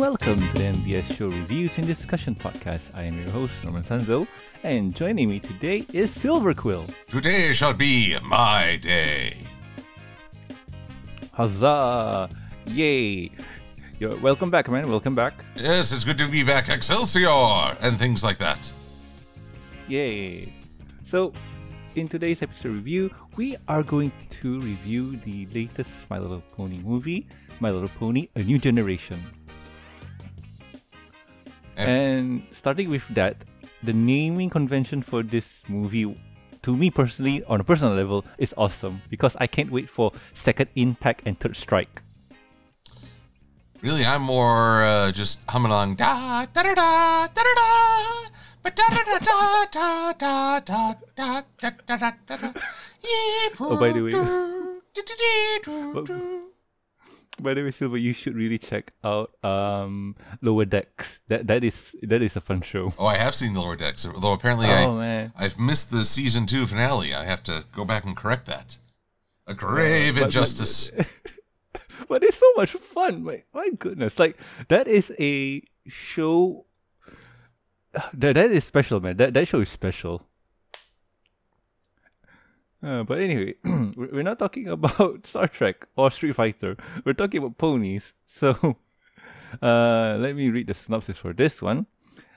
welcome to the MBS Show Reviews and Discussion Podcast. I am your host, Norman Sanzo, and joining me today is Silver Quill. Today shall be my day. Huzzah! Yay! You're, welcome back, man. Welcome back. Yes, it's good to be back. Excelsior! And things like that. Yay! So, in today's episode review, we are going to review the latest My Little Pony movie, My Little Pony A New Generation. And starting with that, the naming convention for this movie, to me personally, on a personal level, is awesome because I can't wait for Second Impact and Third Strike. Really, I'm more uh, just humming along. Da da da da da da da. Da da da da da da da da da da da. Oh, by the way. By the way, Silver, you should really check out um, Lower Decks. That that is that is a fun show. Oh, I have seen Lower Decks, although apparently Oh, I man. I've missed the season two finale. I have to go back and correct that. A grave but- injustice. But it's so much fun. My my goodness, like that is a show. That that is special, man. That that show is special. Uh, but anyway, we're not talking about Star Trek or Street Fighter. We're talking about ponies. So, uh, let me read the synopsis for this one.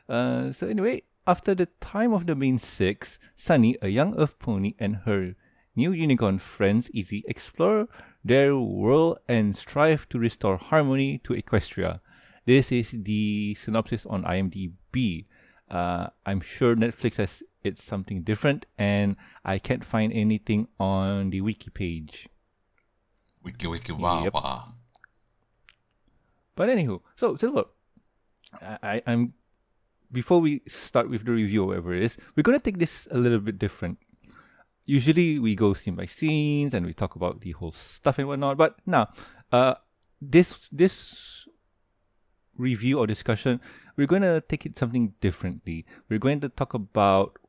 Uh, so anyway, after the time of the Mane six, Sunny, a young Earth pony, and her new unicorn friends Izzy explore their world and strive to restore harmony to Equestria. This is the synopsis on IMDb. Uh, I'm sure Netflix has it's something different, and I can't find anything on the wiki page. Wiki wiki wah Yep. wah. But anywho, so Silver, I, I, I'm before we start with the review, or whatever it is, we're gonna take this a little bit different. Usually we go scene by scenes and we talk about the whole stuff and whatnot. But now, uh, this this review or discussion, we're gonna take it something differently. We're going to talk about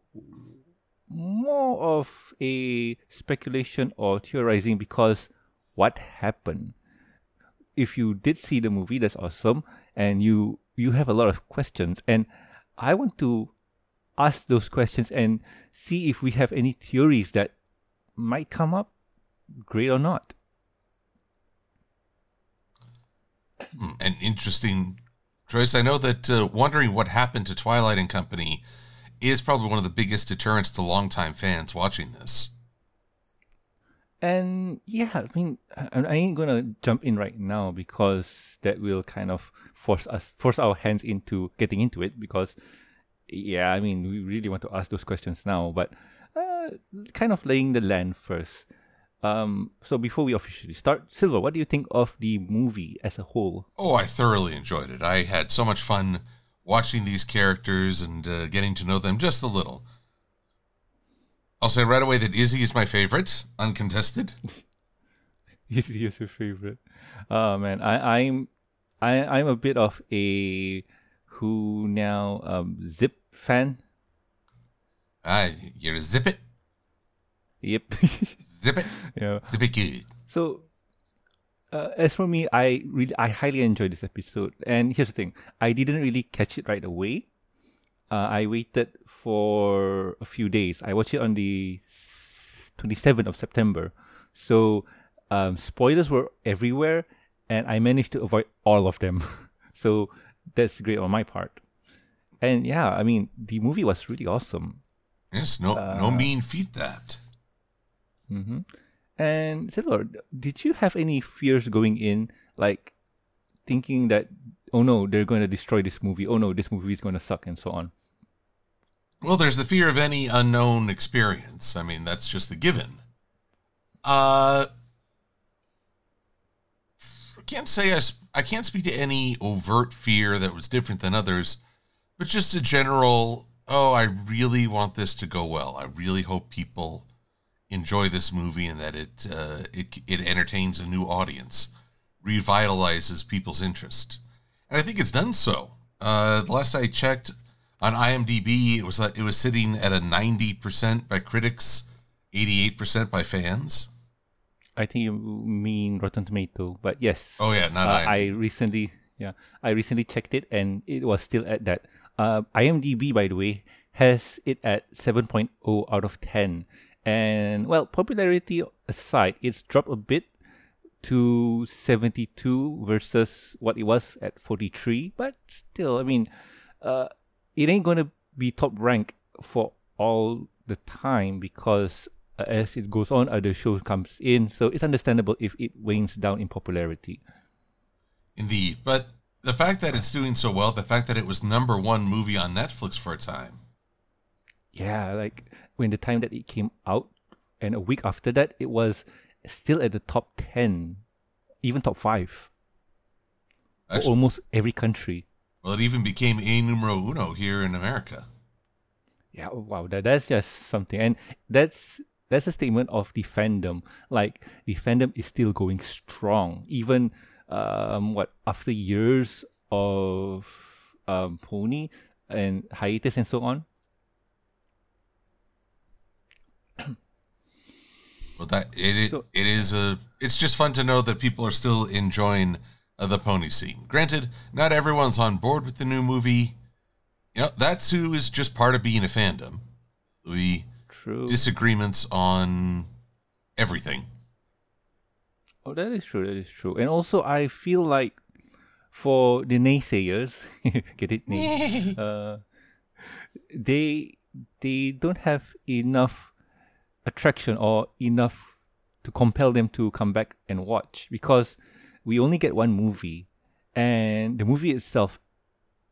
more of a speculation or theorizing because what happened if you did see the movie, that's awesome, and you you have a lot of questions, and I want to ask those questions and see if we have any theories that might come up, great or not. An interesting choice. I know that uh, wondering what happened to Twilight and Company is probably one of the biggest deterrents to longtime fans watching this. And yeah, I mean, I, I ain't gonna jump in right now because that will kind of force us, force our hands into getting into it. Because, yeah, I mean, we really want to ask those questions now, but uh, kind of laying the land first. Um, so before we officially start, Silver, what do you think of the movie as a whole? Oh, I thoroughly enjoyed it. I had so much fun watching these characters and uh, getting to know them just a little. I'll say right away that Izzy is my favorite, uncontested. He is your favorite? Oh man, I, I'm I I'm a bit of a who now um Zip fan. Ah, you're a zip it, Yep. zip it, yeah. zip it good. So, uh, as for me, I really, I highly enjoyed this episode. And here's the thing: I didn't really catch it right away. Uh, I waited for a few days. I watched it on the twenty seventh of September. So, um, spoilers were everywhere, and I managed to avoid all of them. so that's great on my part. And yeah, I mean, the movie was really awesome. Yes, no, no mean feat that. And Silver, did you have any fears going in, like thinking that, oh no, they're going to destroy this movie. Oh no, this movie is going to suck, and so on. Well, there's the fear of any unknown experience. I mean, that's just the given. Uh, I can't say I, sp- I can't speak to any overt fear that was different than others, but just a general, oh, I really want this to go well. I really hope people enjoy this movie and that it uh, it, it entertains a new audience, revitalizes people's interest, and I think it's done so. Uh, the last I checked on IMDb, it was it was sitting at a ninety percent by critics, eighty eight percent by fans. I think you mean Rotten Tomato, but yes. Oh yeah, not Uh. I recently, Yeah, I recently checked it and it was still at that. Uh, IMDb, by the way, has it at 7.0 out of 10. And well, popularity aside, it's dropped a bit to 72 versus what it was at 43. But still, I mean, uh, it ain't going to be top rank for all the time because uh, as it goes on, other shows comes in. So it's understandable if it wanes down in popularity. Indeed. But the fact that it's doing so well, the fact that it was number one movie on Netflix for a time. Yeah, like when the time that it came out, and a week after that, it was still at the top 10, even top 5 for Actually- almost every country. Well, it even became a numero uno here in America. Yeah, wow, that, that's just something. And that's that's a statement of the fandom. Like the fandom is still going strong, even um, what after years of um, pony and hiatus and so on. Well, that it is, So- it is a. It's just fun to know that people are still enjoying uh, the pony scene. Granted, not everyone's on board with the new movie. You know, that's who is just part of being a fandom. The True. disagreements on everything. Oh, that is true. That is true. And also, I feel like for the naysayers, get it, nay, uh, they they don't have enough attraction or enough to compel them to come back and watch. Because we only get one movie, and the movie itself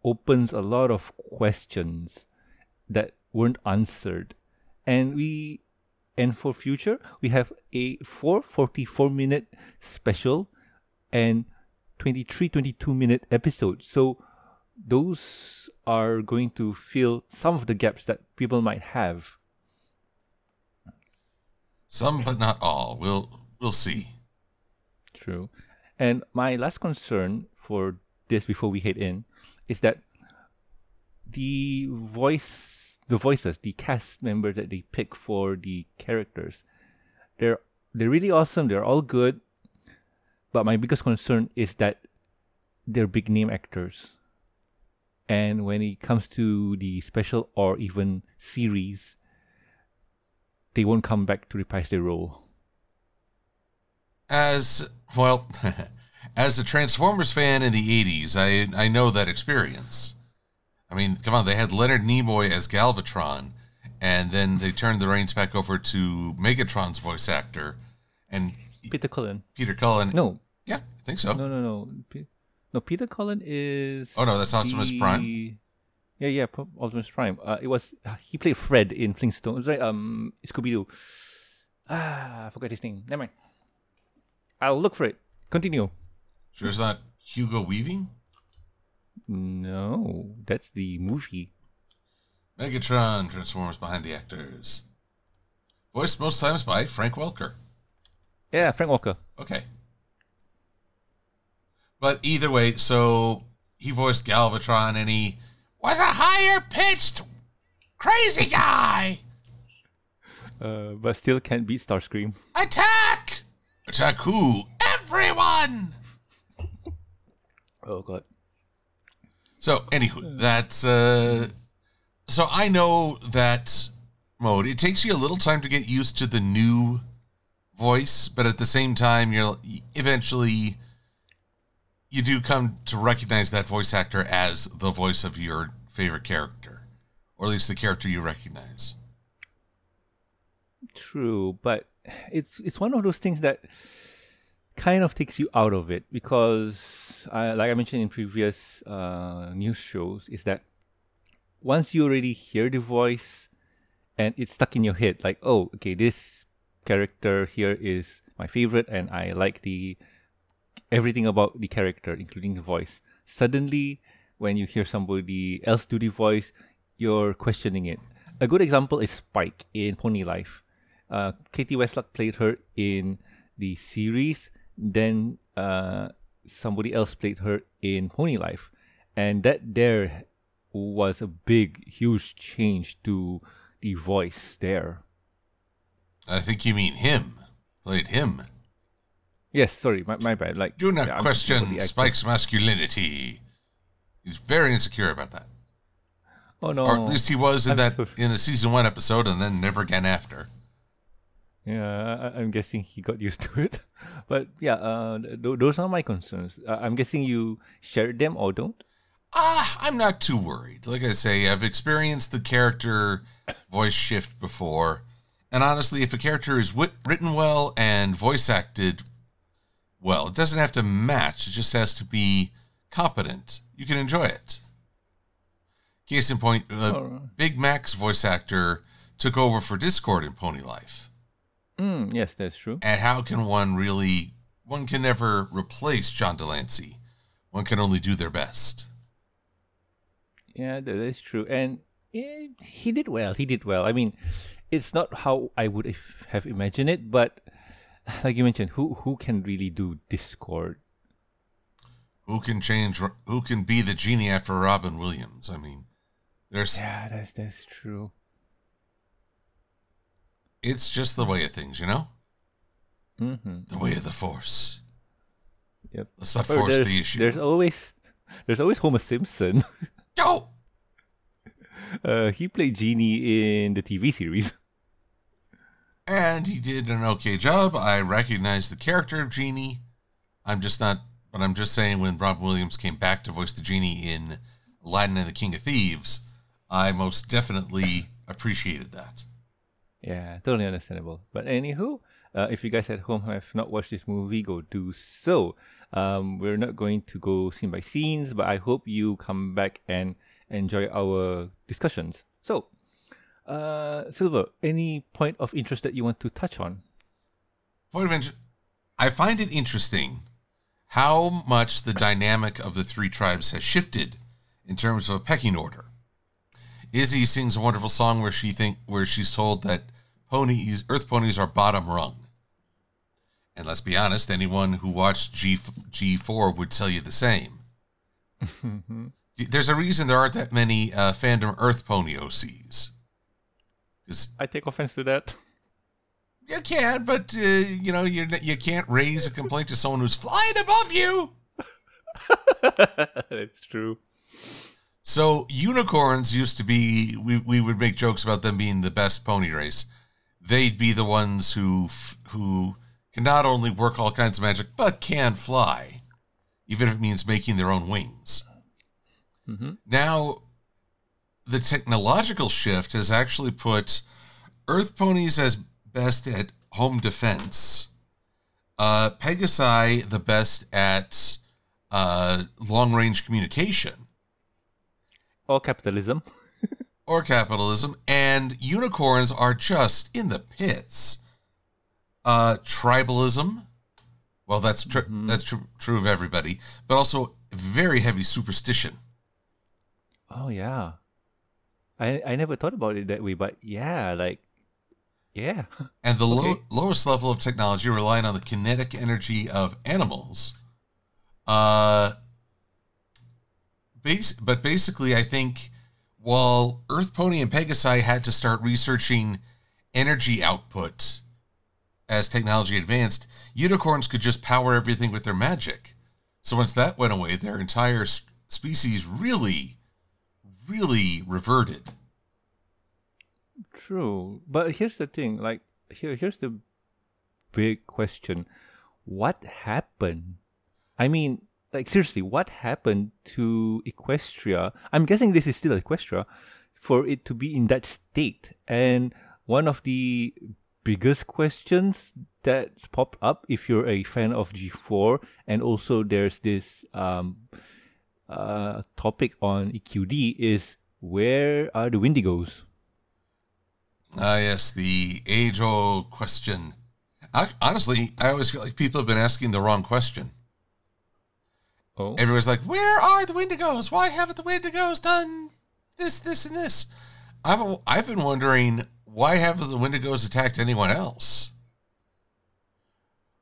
opens a lot of questions that weren't answered, and we and for future we have a 444 minute special and 23 22 minute episode. So those are going to fill some of the gaps that people might have Some, but not all. We'll we'll see. True. And my last concern for this before we head in is that the voice the voices, the cast member that they pick for the characters, they're they're really awesome, they're all good. But my biggest concern is that they're big name actors. And when it comes to the special or even series, they won't come back to reprise their role. As well, as a Transformers fan in the '80s, I I know that experience. I mean, come on, they had Leonard Nimoy as Galvatron, and then they turned the reins back over to Megatron's voice actor, and Peter Cullen. Peter Cullen. No, yeah, I think so. No, no, no. No, Peter Cullen is. Oh, no, that's Optimus the- Prime? Yeah, yeah, Optimus Prime. Uh, it was uh, he played Fred in Flintstones, right? Um, Scooby Doo. Ah, I forgot his name. Never mind. I'll look for it. Continue. Sure, it's not Hugo Weaving. No, that's the movie. Megatron Transformers behind the actors. Voiced most times by Frank Welker. Yeah, Frank Welker. Okay. But either way, so he voiced Galvatron and he was a higher pitched crazy guy. Uh, but still can't beat Starscream. Attack! Attack who? Everyone! Oh god. So, anywho, that's uh so I know that mode. It takes you a little time to get used to the new voice, but at the same time, you're eventually you do come to recognize that voice actor as the voice of your favorite character, or at least the character you recognize. True, but it's it's one of those things that kind of takes you out of it because, uh, like I mentioned in previous uh, news shows, is that once you already hear the voice and it's stuck in your head, like oh, okay, this character here is my favorite, and I like the everything about the character, including the voice. Suddenly, when you hear somebody else do the voice, you're questioning it. A good example is Spike in Pony Life. Uh, Cathy Weseluck played her in the series, then uh, somebody else played her in Pony Life, and that there was a big, huge change to the voice there. I think you mean him. Played him. Yes, sorry, my, my bad. Like, Do not yeah, question thinking about the actor. Spike's masculinity. He's very insecure about that. Oh no! Or at least he was in I'm that so- in a season one episode and then never again after. Yeah, I, I'm guessing he got used to it. But yeah, uh, th- those are my concerns. Uh, I'm guessing you shared them or don't. Ah, I'm not too worried. Like I say, I've experienced the character voice shift before. And honestly, if a character is wit- written well and voice acted well, it doesn't have to match, it just has to be competent. You can enjoy it. Case in point, uh, Alright. Big Mac's voice actor took over for Discord in Pony Life. Mm, yes, that's true. And how can one really, one can never replace John de Lancie. One can only do their best. Yeah, that is true. And eh, he did well. He did well. I mean, it's not how I would have imagined it, but like you mentioned, who who can really do Discord? Who can change? Who can be the genie after Robin Williams? I mean, there's. Yeah, that's that's true. It's just the way of things, you know. Mm-hmm. The way of the force. Yep. Let's not Or force the issue. There's always there's always Homer Simpson. Go. Uh, he played Genie in the TV series. And he did an okay job. I recognize the character of Genie. I'm just not. But I'm just saying, when Robin Williams came back to voice the genie in Aladdin and the King of Thieves, I most definitely appreciated that. Yeah, totally understandable. But anywho, uh, if you guys at home have not watched this movie, go do so. Um, we're not going to go scene by scenes, but I hope you come back and enjoy our discussions. So, uh, Silver, any point of interest that you want to touch on? Point of interest. I find it interesting how much the dynamic of the three tribes has shifted in terms of a pecking order. Izzy sings a wonderful song where she think where she's told that ponies, earth ponies, are bottom rung. And let's be honest, anyone who watched G G four would tell you the same. There's a reason there aren't that many uh, fandom Earth Pony OCs. I take offense to that. you can, but uh, you know you you can't raise a complaint to someone who's flying above you. That's true. So unicorns used to be we we would make jokes about them being the best pony race. They'd be the ones who who can not only work all kinds of magic but can fly, even if it means making their own wings. Mm-hmm. Now, the technological shift has actually put Earth ponies as best at home defense, uh, Pegasi the best at uh, long range communication Or capitalism. or capitalism, and unicorns are just in the pits. Uh, tribalism, well, that's tr- that's tr- true of everybody, but also very heavy superstition. Oh yeah. I I never thought about it that way, but yeah, like yeah. And the low, lowest level of technology relying on the kinetic energy of animals. Uh, base, but basically, I think while Earth Pony and Pegasi had to start researching energy output as technology advanced, unicorns could just power everything with their magic. So once that went away, their entire species really, really reverted. True. But here's the thing, like here here's the big question. What happened? I mean, like seriously, what happened to Equestria? I'm guessing this is still Equestria for it to be in that state. And one of the biggest questions that's popped up if you're a fan of G4 and also there's this um uh topic on EQD is where are the Windigos? Ah, yes, the age old question. I, honestly, I always feel like people have been asking the wrong question. Oh. Everyone's like, Where are the Windigos? Why haven't the Windigos done this, this, and this? I've, I've been wondering, why haven't the Windigos attacked anyone else?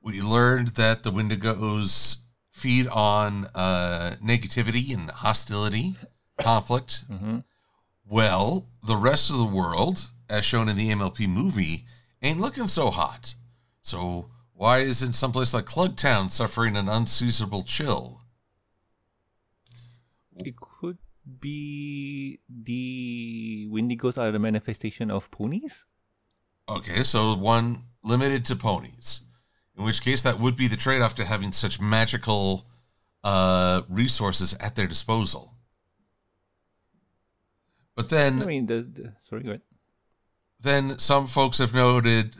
We learned that the Windigos feed on uh, negativity and hostility, conflict. Well, the rest of the world, as shown in the MLP movie, ain't looking so hot. So Why isn't someplace like Klugetown suffering an unseasonable chill? It could be the Windigos are the manifestation of ponies. Okay, so one limited to ponies. In which case, that would be the trade off to having such magical uh, resources at their disposal. But then, I mean, the, the sorry, go ahead. then some folks have noted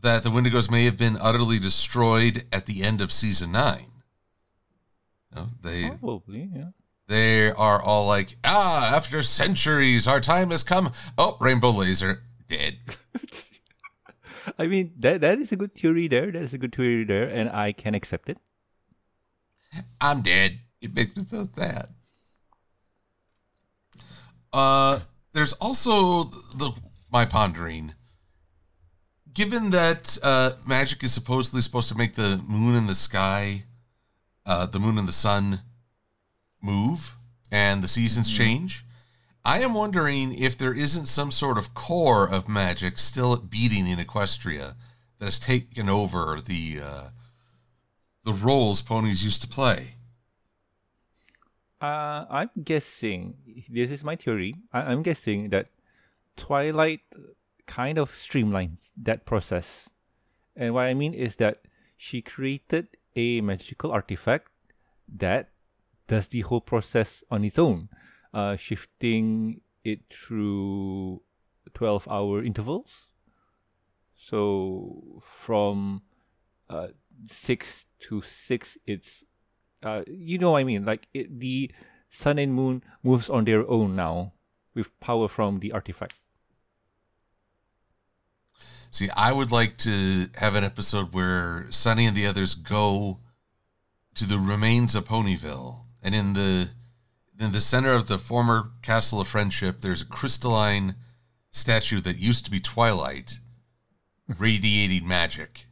that the Windigos may have been utterly destroyed at the end of season nine. They Probably, yeah. they are all like, ah, after centuries, our time has come. Oh, rainbow laser dead. I mean, that that is a good theory there. That is a good theory there, and I can accept it. I'm dead. It makes me so sad. Uh, there's also the my pondering. Given that uh, magic is supposedly supposed to make the moon and the sky, uh, the moon and the sun, move and the seasons change, I am wondering if there isn't some sort of core of magic still beating in Equestria that has taken over the uh, the roles ponies used to play. Uh, I'm guessing this is my theory. I, I'm guessing that Twilight kind of streamlines that process, and what I mean is that she created a magical artifact that does the whole process on its own, uh, shifting it through twelve-hour intervals. So from uh, six to six, it's uh, you know what I mean. Like it, the sun and moon moves on their own now with power from the artifact. See, I would like to have an episode where Sunny and the others go to the remains of Ponyville, and in the in the center of the former Castle of Friendship, there's a crystalline statue that used to be Twilight, radiating magic.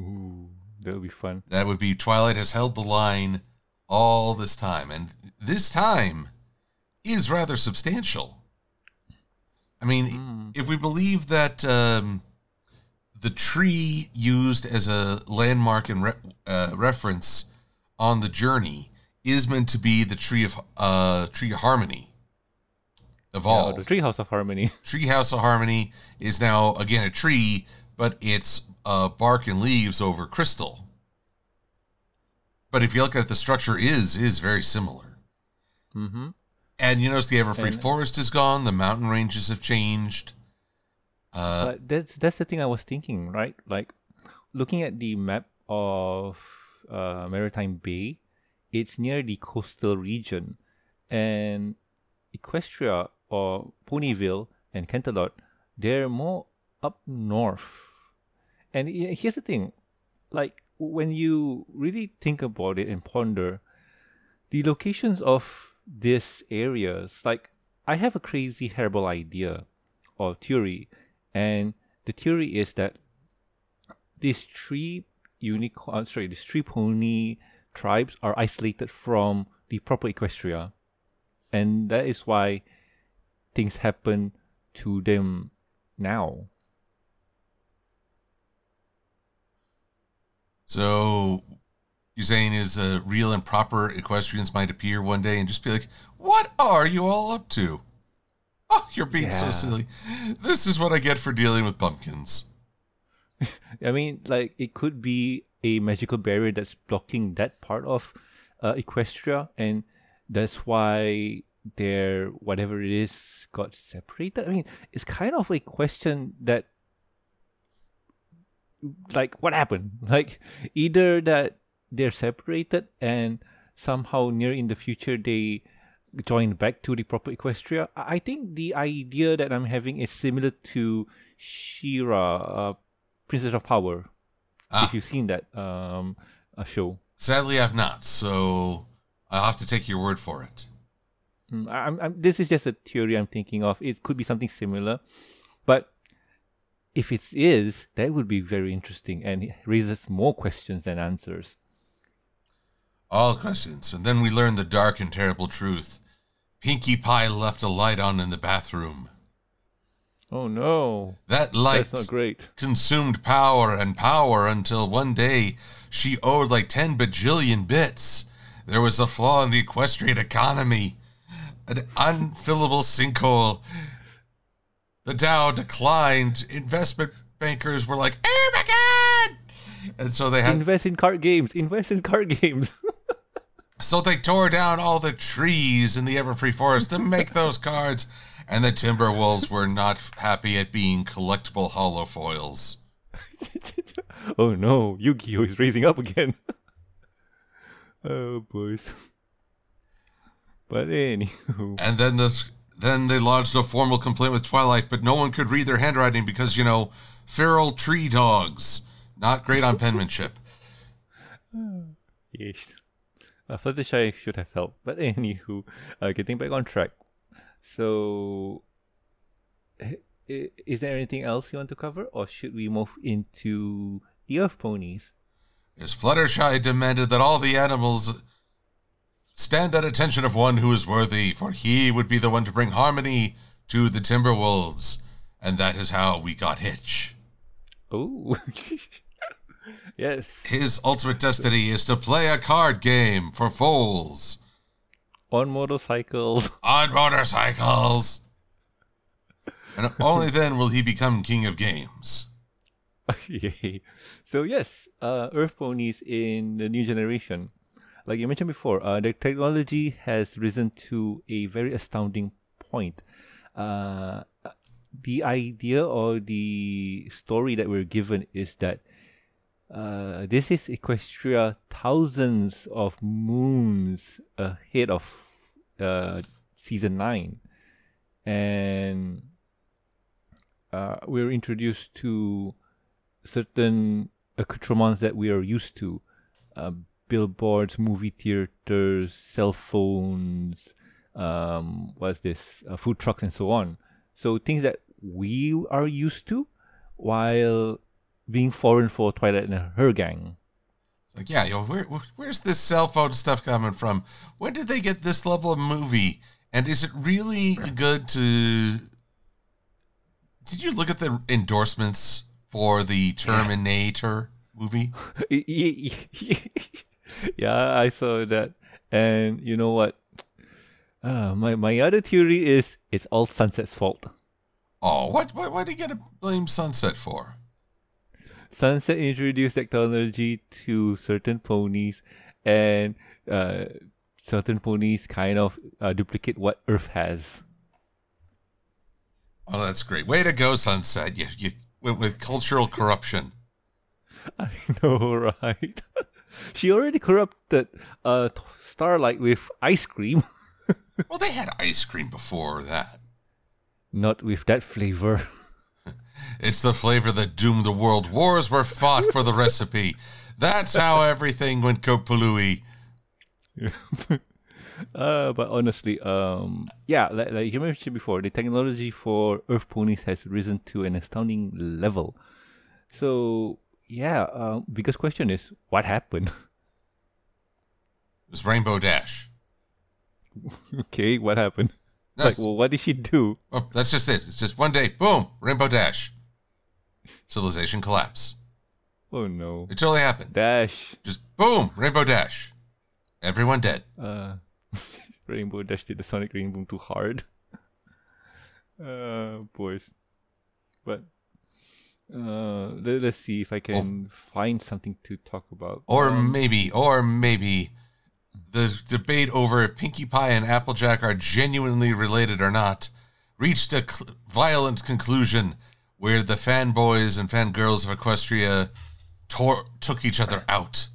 Ooh, that would be fun. That would be Twilight has held the line all this time, and this time is rather substantial. I mean, if we believe that um, the tree used as a landmark and re- uh, reference on the journey is meant to be the tree of uh, tree of harmony, Yeah, evolved. the Treehouse of Harmony. Treehouse of Harmony is now again a tree, but it's uh, bark and leaves over crystal. But if you look at the structure, is is very similar. mm-hmm. And you notice the Everfree And- Forest is gone. The mountain ranges have changed. Uh, But that's that's the thing I was thinking, right? Like looking at the map of uh, Maretime Bay, it's near the coastal region, and Equestria or Ponyville and Canterlot, they're more up north. And here's the thing, like when you really think about it and ponder, the locations of these areas, like I have a crazy herbal idea or theory, and the theory is that these three unicorn, uh, sorry, these three pony tribes are isolated from the proper Equestria, and that is why things happen to them now. so you're saying is uh, real and proper equestrians might appear one day and just be like, "What are you all up to?" Oh, you're being so silly. This is what I get for dealing with pumpkins. I mean, like it could be a magical barrier that's blocking that part of uh, Equestria, and that's why their whatever it is got separated. I mean, it's kind of a question that, like, what happened? Like, either that they're separated and somehow near in the future they join back to the proper Equestria. I think the idea that I'm having is similar to She-Ra, uh, Princess of Power. Ah. If you've seen that um, uh, show. Sadly, I've not, so I'll have to take your word for it. Mm, I'm, I'm, this is just a theory I'm thinking of. It could be something similar, but if it is, that would be very interesting and it raises more questions than answers. All questions, and then we learn the dark and terrible truth. Pinkie Pie left a light on in the bathroom. Oh no. That light That's not great. consumed power and power until one day she owed like 10 bajillion bits. There was a flaw in the equestrian economy, an unfillable sinkhole. The Dow declined. Investment bankers were like, oh my God! And so they had, Invest in card games. Invest in card games. so they tore down all the trees in the Everfree Forest to make those cards. And the Timberwolves were not happy at being collectible hollow foils. oh no, Yu-Gi-Oh is raising up again. oh boys. But anywho, And then the then they lodged a formal complaint with Twilight, but no one could read their handwriting because you know feral tree dogs, not great on penmanship. yes. Uh, Fluttershy should have helped. But anywho, uh, getting back on track. So, is there anything else you want to cover, or should we move into the Earth Ponies? As Fluttershy demanded that all the animals stand at attention of one who is worthy, for he would be the one to bring harmony to the Timberwolves, and that is how we got Hitch. Oh, yes. His ultimate destiny is to play a card game for foals On motorcycles. on motorcycles. And only then will he become king of games. Yay. So yes, uh, Earth ponies in the new generation, like you mentioned before, uh, the technology has risen to a very astounding point. Uh, the idea or the story that we're given is that uh, this is Equestria thousands of moons ahead of uh, season nine, and uh, we're introduced to certain accoutrements that we are used to. Uh, billboards movie theaters cell phones um, what's this? Uh, food trucks and so on. So things that we are used to while being foreign for twilight and her gang It's like, yeah, yo, where, where- where's this cell phone stuff coming from? When did they get this level of movie? And is it really good to? Did you look at the endorsements for the Terminator movie? yeah i saw that and you know what uh, my, my other theory is it's all sunset's fault Oh, what? What? What did you get to blame Sunset for? Sunset introduced technology to certain ponies, and uh, certain ponies kind of uh, duplicate what Earth has. Oh, that's great. Way to go, Sunset. You you went with cultural corruption. I know, right? she already corrupted uh, Starlight with ice cream, Well, they had ice cream before that. not with that flavor. It's the flavor that doomed the world. Wars were fought for the recipe. That's how everything went Kopalui. Uh, but honestly, um, yeah, like, like you mentioned before, the technology for Earth ponies has risen to an astounding level. So yeah, um, biggest question is what happened? It was Rainbow Dash. okay, what happened? Like, well, what did she do? oh, that's just it. It's just one day, boom, Rainbow Dash. Civilization collapse. Oh no, It totally happened. Dash, Just boom, Rainbow Dash. Everyone dead. uh, Rainbow Dash did the Sonic Rainboom too hard. Uh, boys, but uh, let, us see if I can find something to talk about. Or maybe, or maybe the debate over if Pinkie Pie and Applejack are genuinely related or not reached a cl- violent conclusion where the fanboys and fangirls of Equestria tore, took each other out.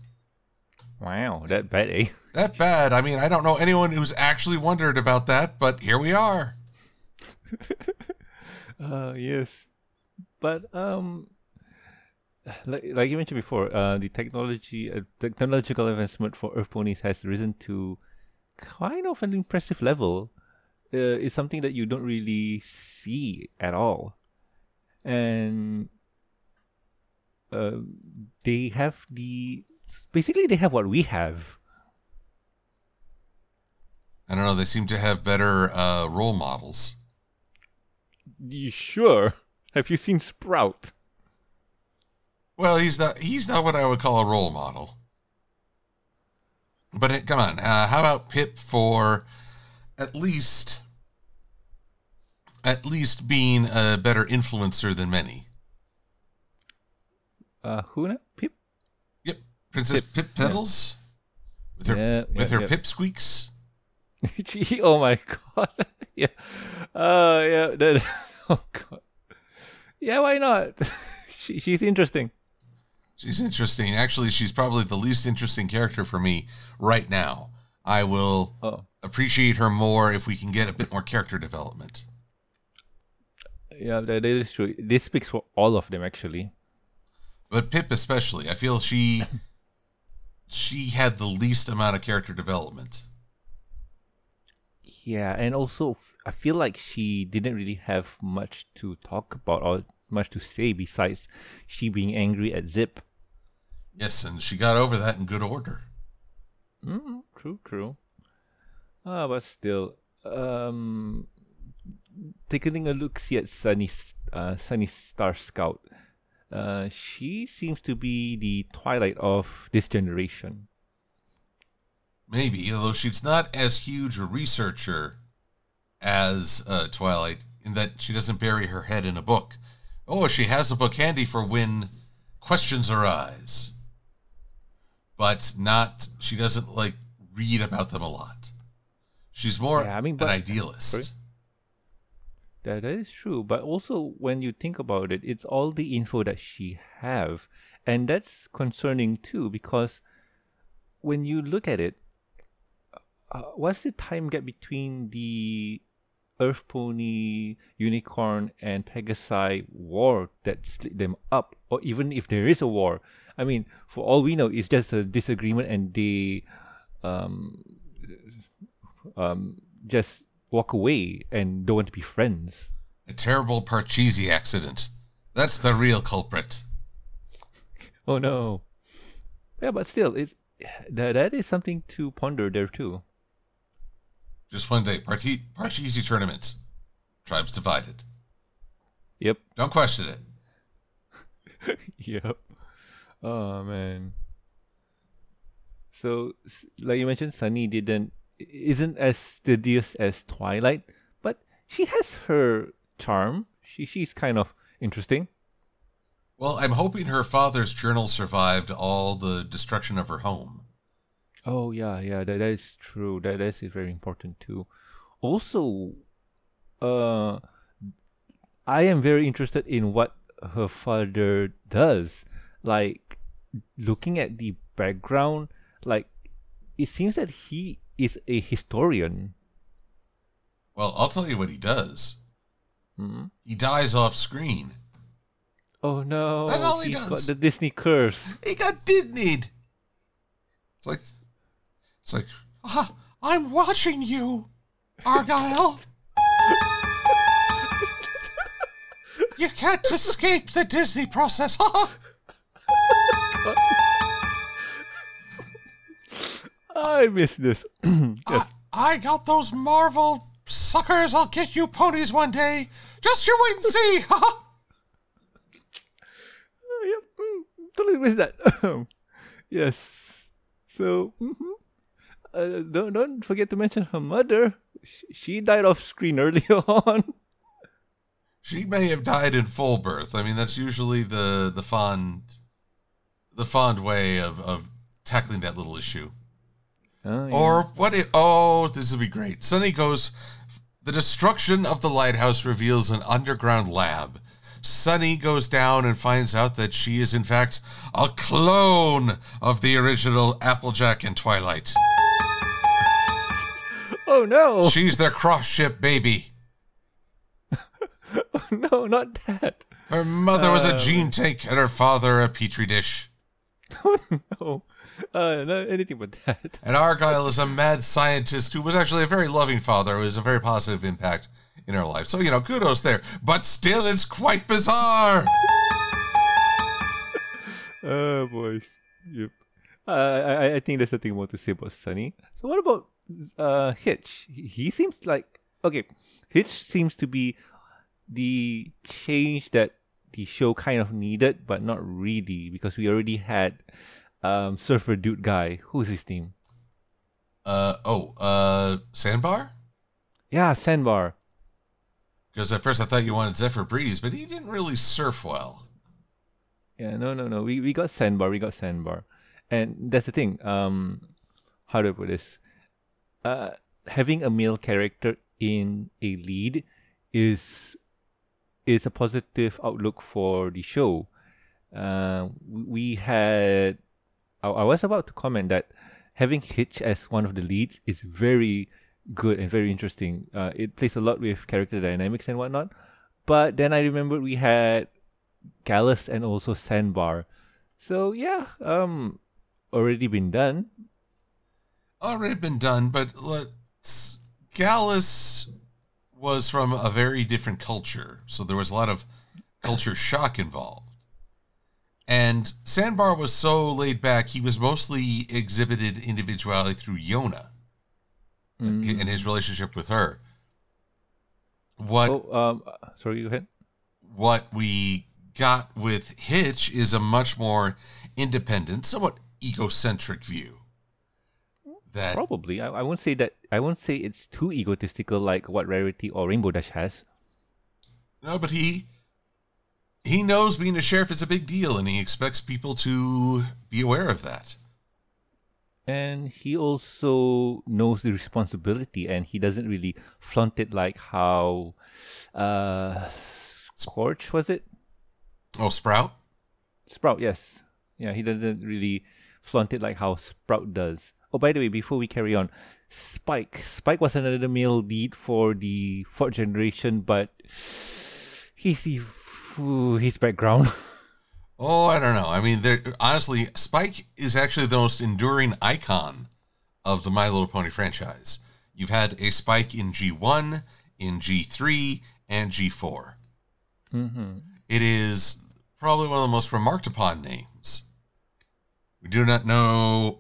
Wow, that bad, eh? That bad. I mean, I don't know anyone who's actually wondered about that, but here we are. Uh, yes, but um, like like you mentioned before, uh, the technology, uh, technological advancement for Earth ponies has risen to kind of an impressive level. Uh, it's something that you don't really see at all, and uh, they have the basically they have what we have. I don't know. They seem to have better uh, role models. You sure? Have you seen Sprout? Well, he's not. He's not what I would call a role model. But it, come on, uh, how about Pipp for at least, at least being a better influencer than many? Uh, who now? Pipp? Yep, Princess Pipp, Pipp, Petals with her Yeah, with yeah, her yeah. pip squeaks. Gee, oh my god. yeah. Uh, yeah. That, oh god. Yeah, why not? she, she's interesting. She's interesting. Actually, she's probably the least interesting character for me right now. I will Oh. appreciate her more if we can get a bit more character development. Yeah, that, is true. This speaks for all of them, actually. But Pipp especially, I feel she she had the least amount of character development. Yeah, and also I feel like she didn't really have much to talk about or much to say besides she being angry at Zip. Yes, and she got over that in good order. Mm, true, true. Ah, but still, um, taking a look see at Sunny, uh, Sunny Starscout. Uh, she seems to be the twilight of this generation. Maybe, although she's not as huge a researcher as uh, Twilight, in that she doesn't bury her head in a book. Oh, she has a book handy for when questions arise, but not. She doesn't like read about them a lot. She's more Yeah, I mean, an idealist. Sorry? That, is true, but also when you think about it, it's all the info that she have, and that's concerning too because when you look at it, uh, what's the time gap between the Earth Pony, Unicorn, and Pegasi war that split them up, or even if there is a war? I mean, for all we know, it's just a disagreement, and they um, um, just walk away and don't want to be friends. A terrible Parcheesi accident. That's the real culprit. Oh no. Yeah, but still, it's that that is something to ponder there too. Just one day, Parche- Parcheesi tournament. Tribes divided. Yep. Don't question it. yep. Oh man. So, like you mentioned, Sunny didn't isn't as studious as Twilight, but she has her charm. She she's kind of interesting. Well, I'm hoping her father's journal survived all the destruction of her home. Oh yeah, yeah, that, that is true. That that is very important too. Also, uh, I am very interested in what her father does. Like looking at the background, like it seems that he is a historian. Well, I'll tell you what he does. Hmm? He dies off screen. Oh no! That's all he got does. the Disney curse. He got Disneyed. It's like, it's like, ah, I'm watching you, Argyle. you can't escape the Disney process. I miss this. yes. I got those Marvel suckers. I'll get you ponies one day. Just you wait and see. yep, mm, totally missed that. yes. So, mhm. uh, don't don't forget to mention her mother. Sh- She died off screen earlier on. She may have died in full birth. I mean, that's usually the the fond the fond way of of tackling that little issue. Oh, yeah. Or what if oh, this would be great. Sunny goes the destruction of the lighthouse reveals an underground lab. Sunny goes down and finds out that she is in fact a clone of the original Applejack and Twilight. oh no! She's their cross ship baby. Oh, no, not that. Her mother was a um, gene tank and her father a petri dish. Oh, No, uh, no, anything but that. And Argyle is a mad scientist who was actually a very loving father, who was a very positive impact in her life. So, you know, kudos there. But still, it's quite bizarre. Oh, boys. Yep. Uh, I, I think there's nothing more to say about Sunny. So what about uh, Hitch? He seems like okay. Hitch seems to be the change that the show kind of needed, but not really because we already had um, Surfer Dude guy. Who's his name? Uh oh, uh Sandbar? Yeah, Sandbar. Because at first I thought you wanted Zephyr Breeze, but he didn't really surf well. Yeah, no, no, no. We we got Sandbar. We got Sandbar, and that's the thing. Um, how do I put this? Uh, having a male character in a lead is is a positive outlook for the show. Uh, we had. I, I was about to comment that having Hitch as one of the leads is very good and very interesting. Uh, it plays a lot with character dynamics and whatnot. But then I remembered we had Gallus and also Sandbar. So yeah, um, already been done. Already been done, but let's Gallus was from a very different culture, so there was a lot of culture shock involved. And Sandbar was so laid back, he was mostly exhibited individuality through Yona mm. and his relationship with her. What? Oh, um, sorry, go ahead. What we got with Hitch is a much more independent, somewhat egocentric view. That probably I, I won't say that I won't say it's too egotistical like what Rarity or Rainbow Dash has. No, but he he knows being a sheriff is a big deal, and he expects people to be aware of that. And he also knows the responsibility, and he doesn't really flaunt it like how uh, Scorch was it? Oh, Sprout. Sprout, yes, yeah. He doesn't really flaunt it like how Sprout does. Oh, by the way, before we carry on, Spike. Spike was another male lead for the fourth generation, but he's his background. oh, I don't know. I mean, there honestly, Spike is actually the most enduring icon of the My Little Pony franchise. You've had a Spike in G1, in G3, and G4. Mm-hmm. It is probably one of the most remarked upon names. We do not know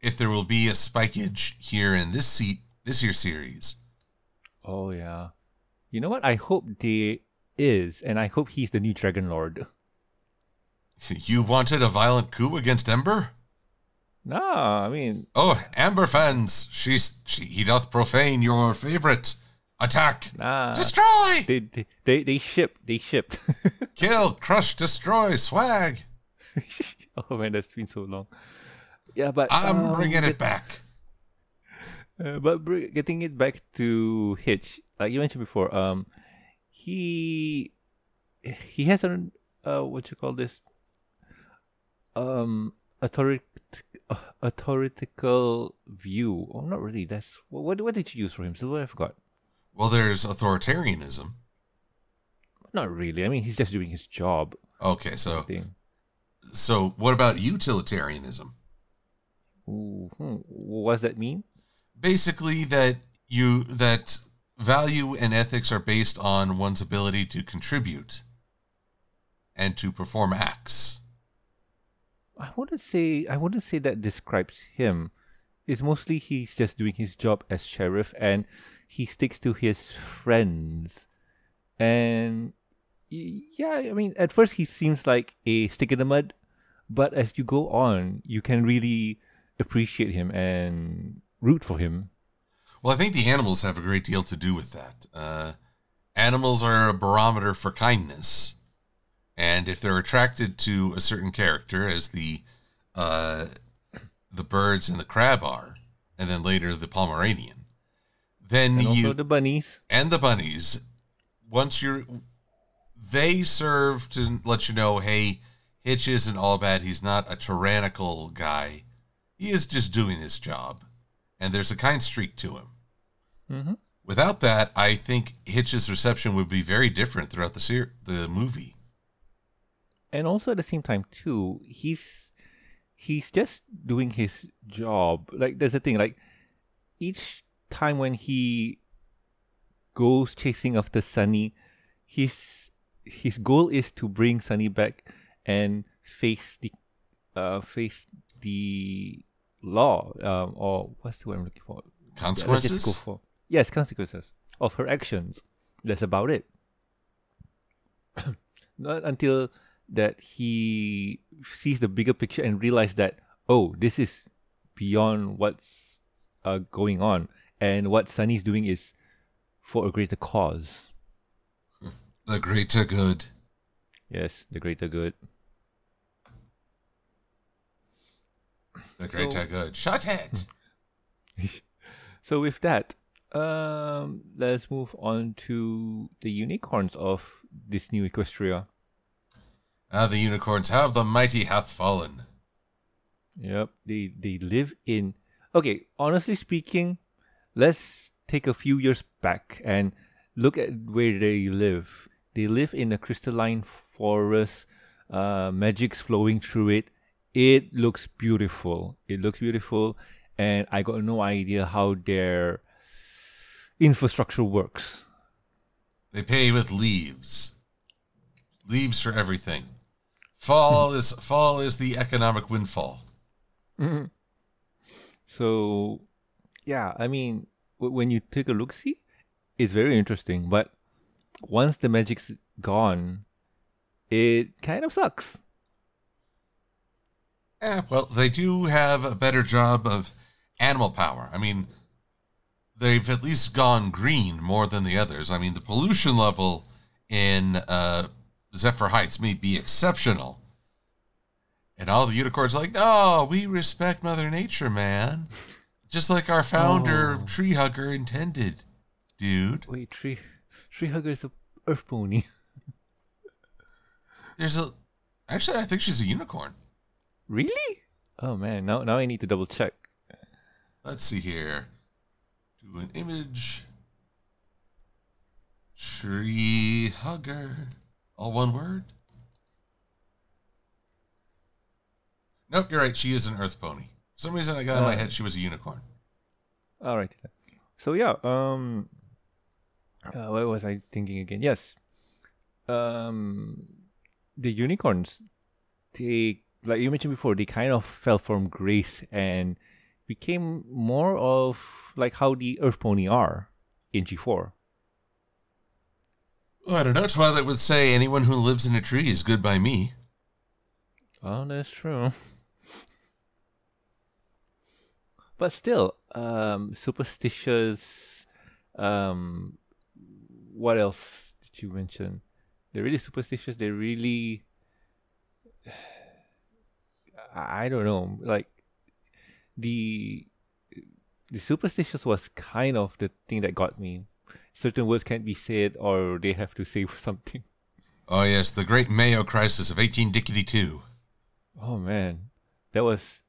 if there will be a spikeage here in this seat this year series. Oh yeah. You know what? I hope there is, and I hope he's the new Dragon Lord. You wanted a violent coup against Ember? No, I mean Oh, Amber fans, she's she he doth profane your favorite. Attack! Nah. Destroy! They they they, they shipped. They shipped. Kill, crush, destroy, swag. oh man, that's been so long. Yeah, but I'm um, bringing it back. Uh, but br- getting it back to Hitch, like you mentioned before, um, he he has an uh, what you call this um authority uh, authoritical view. Oh, not really. That's what what did you use for him? So I forgot. Well, there's authoritarianism. Not really. I mean, he's just doing his job. Okay, so so what about utilitarianism? Ooh, hmm. What does that mean? Basically, that you that value and ethics are based on one's ability to contribute and to perform acts. I wouldn't say I wouldn't say that describes him. It's mostly he's just doing his job as sheriff and he sticks to his friends. And yeah, I mean, at first he seems like a stick in the mud, but as you go on, you can really appreciate him and root for him. Well, I think the animals have a great deal to do with that. Uh, animals are a barometer for kindness, and if they're attracted to a certain character, as the uh, the birds and the crab are, and then later the Pomeranian, then and you the bunnies and the bunnies. Once you're, they serve to let you know, hey, Hitch isn't all bad. He's not a tyrannical guy he is just doing his job, and there's a kind streak to him. Mm-hmm. Without that, I think Hitch's reception would be very different throughout the ser- the movie. And also at the same time too, he's he's just doing his job. Like there's a thing like each time when he goes chasing after Sunny, his his goal is to bring Sunny back and face the uh face the law, um, or what's the word I'm looking for? Consequences. Yeah, for, yes, consequences of her actions. That's about it. not until that he sees the bigger picture and realize that oh, this is beyond what's uh, going on, and what Sunny's doing is for a greater cause. The greater good. Yes, the greater good. The greater so, good. Shut it. so with that, um, let's move on to the unicorns of this new Equestria. Ah, the unicorns have the mighty hath fallen. Yep, they they live in. Okay, honestly speaking, let's take a few years back and look at where they live. They live in a crystalline forest, uh, magic's flowing through it. It looks beautiful. It looks beautiful, and I got no idea how their infrastructure works. They pay with leaves. Leaves for everything. Fall is fall is the economic windfall. Mm-hmm. So, yeah, I mean, w- when you take a look, see, it's very interesting. But once the magic's gone, it kind of sucks. Yeah, well, they do have a better job of animal power. I mean, they've at least gone green more than the others. I mean, the pollution level in uh, Zephyr Heights may be exceptional. And all the unicorns are like, no, we respect Mother Nature, man. Just like our founder, oh. Tree Hugger, intended, dude. Wait, Tree Tree Hugger is a Earth Pony. There's a. Actually, I think she's a unicorn. Really? Oh man, now now I need to double check. Let's see here Do an image. Tree hugger. All one word? Nope, you're right. She is an earth pony. For some reason I got in my uh, head she was a unicorn. All right. So yeah, um uh, what was I thinking again? Yes. Um the unicorns they like you mentioned before, they kind of fell from grace and became more of like how the Earth Pony are in G4. Well, I don't know. Twilight would say anyone who lives in a tree is good by me. Oh, that's true. but still, um, superstitious. Um, what else did you mention? They're really superstitious. They're really. I don't know. Like the the superstitious was kind of the thing that got me. Certain words can't be said, or they have to say something. Oh yes, the Great Mayo Crisis of eighteen Dickety two. Oh man, that was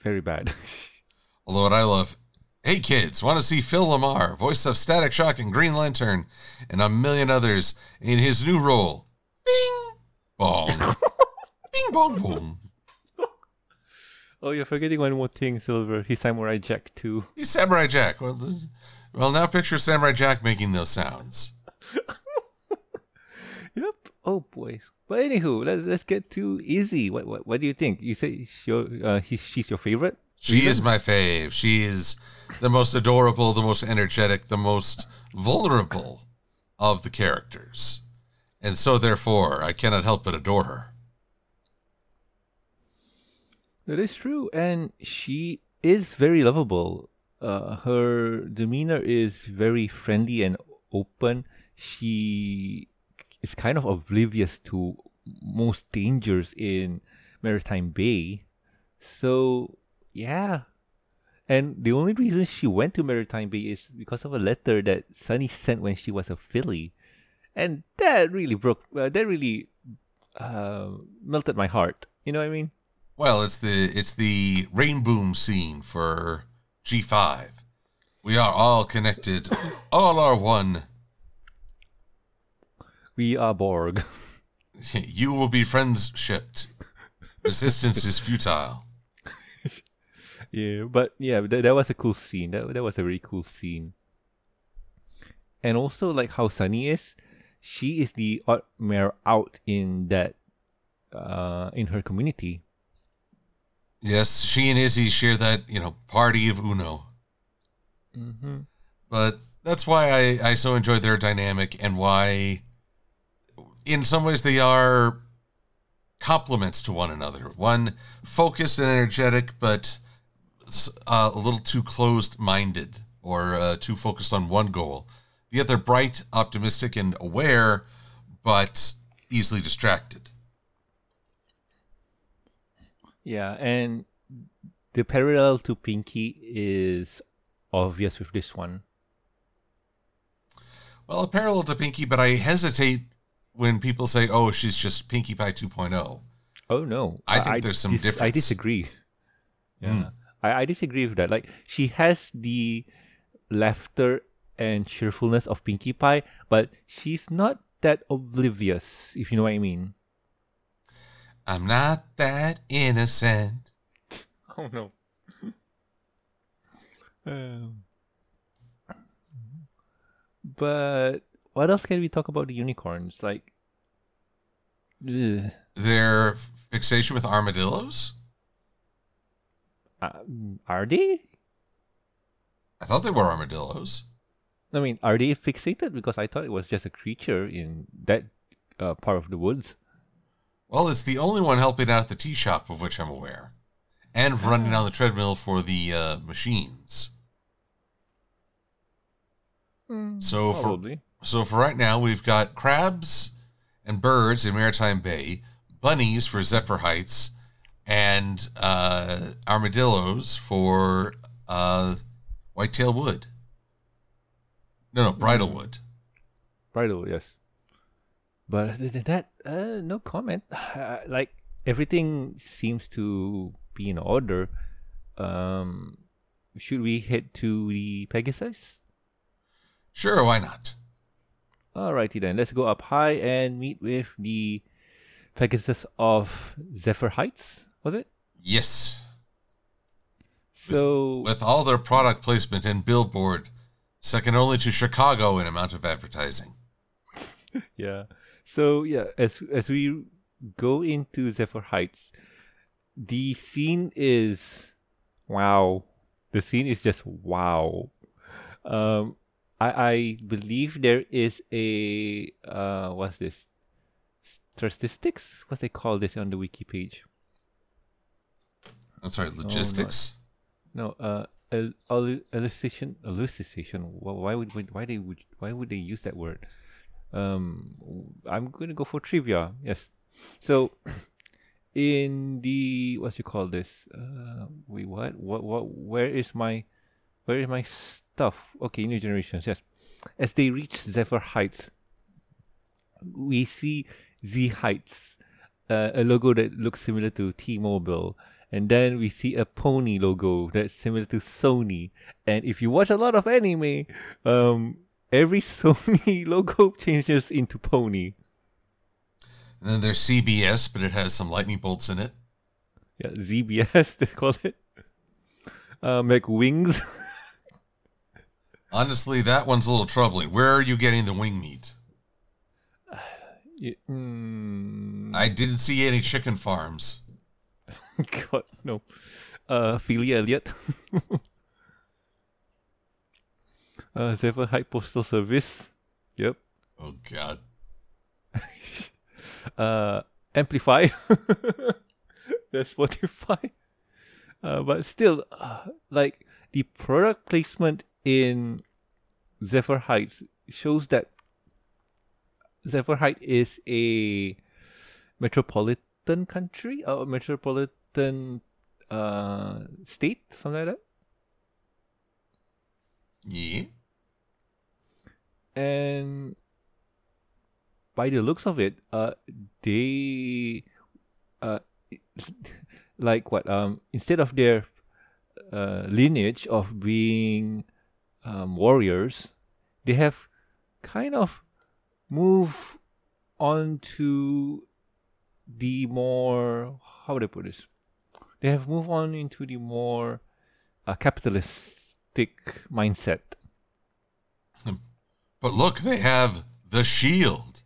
very bad. Although what I love, hey kids, want to see Phil LaMarr, voice of Static Shock and Green Lantern, and a million others in his new role. Bing, bong, bong, boom. Oh, you're forgetting one more thing, Silver. He's Samurai Jack too. He's Samurai Jack. Well, well, now picture Samurai Jack making those sounds. yep. Oh boy. But anywho, let's let's get to Izzy. What what, what do you think? You say your, uh, he, she's your favorite? She is my fave. She is the most adorable, the most energetic, the most vulnerable of the characters. And so therefore, I cannot help but adore her. That is true, and she is very lovable. Uh, her demeanor is very friendly and open. She is kind of oblivious to most dangers in Maretime Bay. So, yeah. And the only reason she went to Maretime Bay is because of a letter that Sunny sent when she was a filly. And that really broke, uh, that really uh, melted my heart. You know what I mean? Well, it's the it's the rainboom scene for G five. We are all connected. all are one. We are Borg. you will be friends shipped. Resistance is futile. yeah, but yeah, that, that was a cool scene. That that was a very cool scene. And also like how Sunny is, she is the odd mare out in that uh in her community Yes, she and Izzy share that, you know, party of Uno. Mm-hmm. But that's why I, I so enjoy their dynamic and why in some ways they are complements to one another. One focused and energetic, but uh, a little too closed minded or uh, too focused on one goal. The other bright, optimistic, and aware, but easily distracted. Yeah, and the parallel to Pinkie is obvious with this one. Well, a parallel to Pinkie, but I hesitate when people say, "Oh, she's just Pinkie Pie 2.0." Oh no, I think there's some dis- difference. I disagree. Yeah, hmm. I, I disagree with that. Like she has the laughter and cheerfulness of Pinkie Pie, but she's not that oblivious, if you know what I mean. I'm not that innocent. Oh no. um, but what else can we talk about the unicorns? Like, ugh, Their fixation with armadillos? uh, are they? I thought they were armadillos. I mean, are they fixated? Because I thought it was just a creature in that uh, part of the woods. Well, it's the only one helping out at the tea shop of which I'm aware. And running on the treadmill for the uh, machines. so for so for right now, we've got crabs and birds in Maretime Bay, bunnies for Zephyr Heights, and uh, armadillos for uh, Whitetail Wood. No, no, Bridlewood. Bridle, yes. But other than that, uh, no comment. Uh, like everything seems to be in order. Um, should we head to the Pegasus? Sure, why not? Alrighty then, let's go up high and meet with the Pegasus of Zephyr Heights. Was it? Yes. So with all their product placement and billboard, second only to Chicago in amount of advertising. yeah. So yeah, as as we go into Zephyr Heights, the scene is wow. The scene is just wow. Um, I I believe there is a uh what's this statistics? What's they call this on the wiki page? I'm sorry, logistics. No, uh, el- el- elucidation, elucidation. Wh- Why would would- why they would why would they use that word? Um, I'm gonna go for trivia. Yes. So, in the what you call this? Uh, wait, what? What? What? Where is my, where is my stuff? Okay, new generations. Yes. As they reach Zephyr Heights, we see Z Heights, uh, a logo that looks similar to T-Mobile, and then we see a pony logo that's similar to Sony. And if you watch a lot of anime, um, every Sony logo changes into pony. And then there's CBS, but it has some lightning bolts in it. Yeah, ZBS they call it. Uh, make wings. Honestly, that one's a little troubling. Where are you getting the wing meat? Yeah, mm, I didn't see any chicken farms. God no. Uh, Philly Elliott. Uh, Zephyr Height Postal Service. Yep. Oh God. uh, Amplify. That's Spotify. Uh, but still, uh, like the product placement in Zephyr Heights shows that Zephyr Height is a metropolitan country or metropolitan uh, state, something like that. Yeah. And by the looks of it, uh, they, uh, like what um instead of their uh, lineage of being um, warriors, they have kind of moved on to the more how would I put this? They have moved on into the more uh, capitalistic mindset. But look, they have the shield.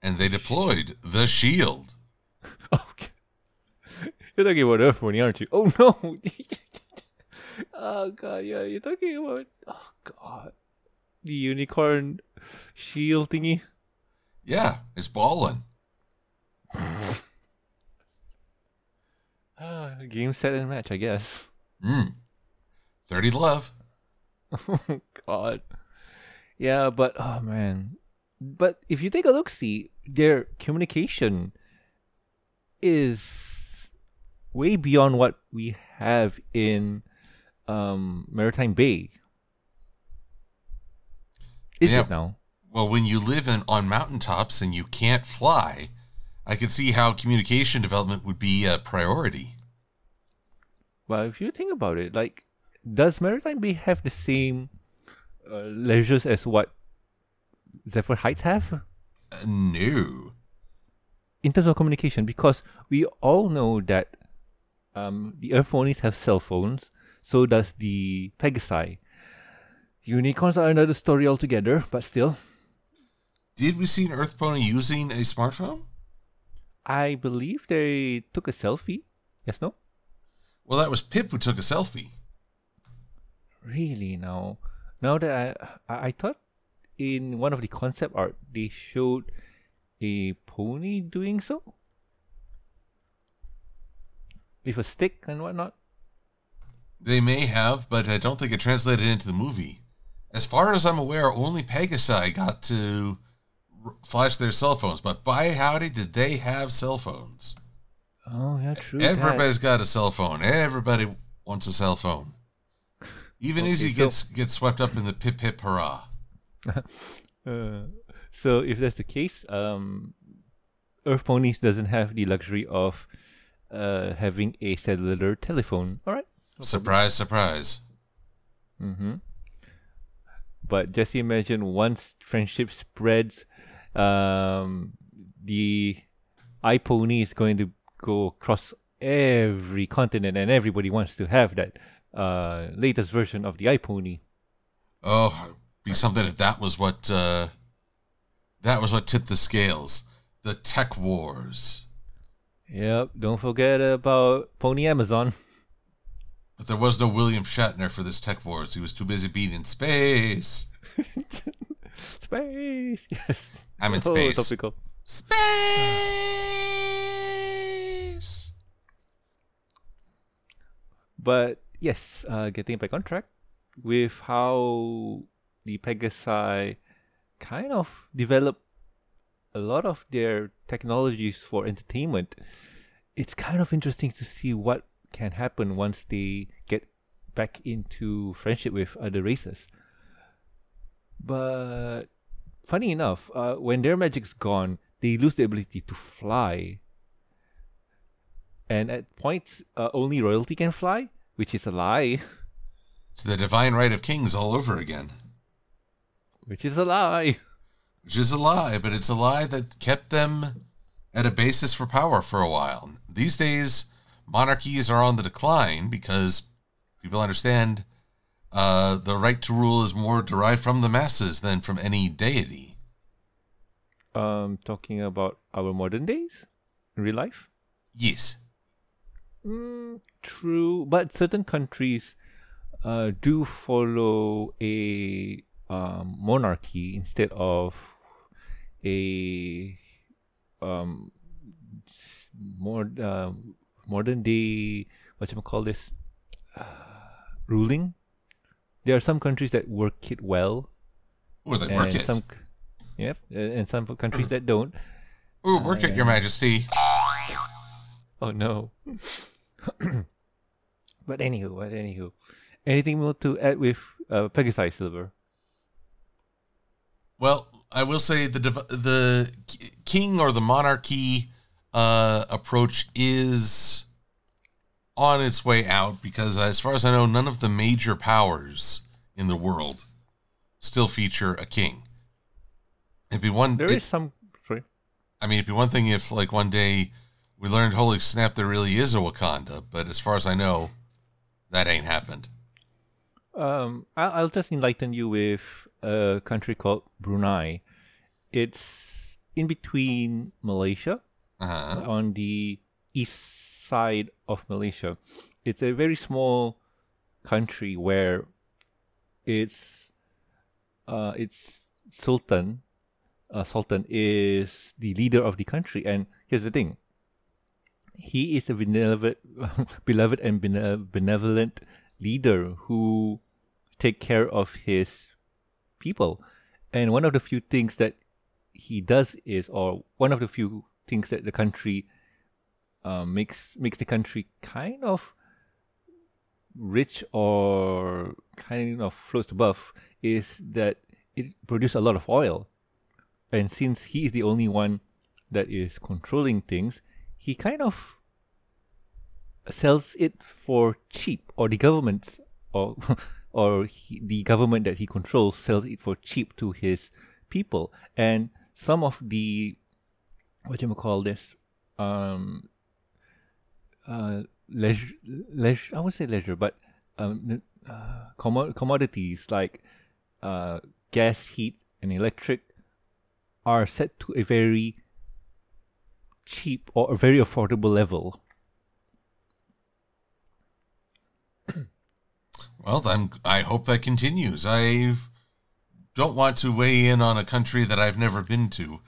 And they deployed the shield. Okay. You're talking about Earth Money, aren't you? Oh no! oh god, yeah, you're talking about oh god. The unicorn shield thingy. Yeah, it's balling. Uh, game set and match, I guess. Mm. 30 love. Oh God. Yeah, but oh man. But if you take a look, see their communication is way beyond what we have in um, Maretime Bay. Is Yeah. it now? Well, when you live in on mountaintops and you can't fly, I can see how communication development would be a priority. Well, if you think about it, like, does Maretime Bay have the same uh, leisures as what Zephyr Heights have? Uh, no. in terms of communication because we all know that um, the Earth ponies have cell phones, so does the Pegasi. Unicorns are another story altogether, but still, Did we see an Earth Pony using a smartphone? I believe they took a selfie. Yes, no? Well, that was Pipp who took a selfie. Really? Now, now that I, I, thought in one of the concept art they showed a pony doing so with a stick and whatnot. They may have, but I don't think it translated into the movie. As far as I'm aware, only Pegasi got to r- flash their cell phones, but by howdy did they have cell phones. Oh yeah, true. that. Everybody's got a cell phone. Everybody wants a cell phone. Even Okay, Izzy so- gets gets swept up in the pip pip hurrah. Uh, so if that's the case, um, Earth Ponies doesn't have the luxury of uh, having a cellular telephone. All right. Surprise, surprise. Mm-hmm. But just imagine once friendship spreads, um, the iPony is going to go across every continent, and everybody wants to have that uh, latest version of the iPony. Oh, be something if that was what uh, that was what tipped the scales. The tech wars. Yep. Don't forget about Pony Amazon. But there was no William Shatner for this tech wars. He was too busy being in space. Space. Yes. I'm in space. Oh, space. topical. Space. But yes, uh, getting back on track with how the Pegasi kind of develop a lot of their technologies for entertainment. It's kind of interesting to see what can happen once they get back into friendship with other races. But funny enough, uh, when their magic's gone, they lose the ability to fly. And at points, uh, only royalty can fly, which is a lie. It's the divine right of kings all over again. Which is a lie. Which is a lie, but it's a lie that kept them at a basis for power for a while. These days, monarchies are on the decline because people understand uh, the right to rule is more derived from the masses than from any deity. Um, talking about our modern days, in real life. Yes. Mm, true, but certain countries uh, do follow a um, monarchy instead of a um, more uh, modern day. What you call this? Uh, ruling. There are some countries that work it well, Ooh, they work it. some, yep, and some countries that don't. Ooh, work it, Your Majesty. Oh no. but anywho, but anywho, anything more to add with uh, Pegasi Silver? Well, I will say the div- the king or the monarchy uh, approach is on its way out because, as far as I know, none of the major powers in the world still feature a king. It'd be one. There it- is some. Sorry. I mean, it'd be one thing if, like, one day we learned, holy snap, there really is a Wakanda. But as far as I know, that ain't happened. Um, I'll, I'll just enlighten you with a country called Brunei. It's in between Malaysia Uh-huh. on the east side of Malaysia. It's a very small country where its uh, its sultan uh, sultan is the leader of the country. And here's the thing: he is a benevolent, beloved and benevolent leader who take care of his people. And one of the few things that he does is, or one of the few things that the country uh, makes makes the country kind of rich or kind of floats above is that it produces a lot of oil. And since he is the only one that is controlling things, he kind of sells it for cheap, or the government, or or he, the government that he controls sells it for cheap to his people. And some of the what do you call this, um, uh, leisure, leisure. I would say leisure, but um, uh, commodities like uh, gas, heat, and electric are set to a very cheap or a very affordable level. Well, then I hope that continues. I don't want to weigh in on a country that I've never been to.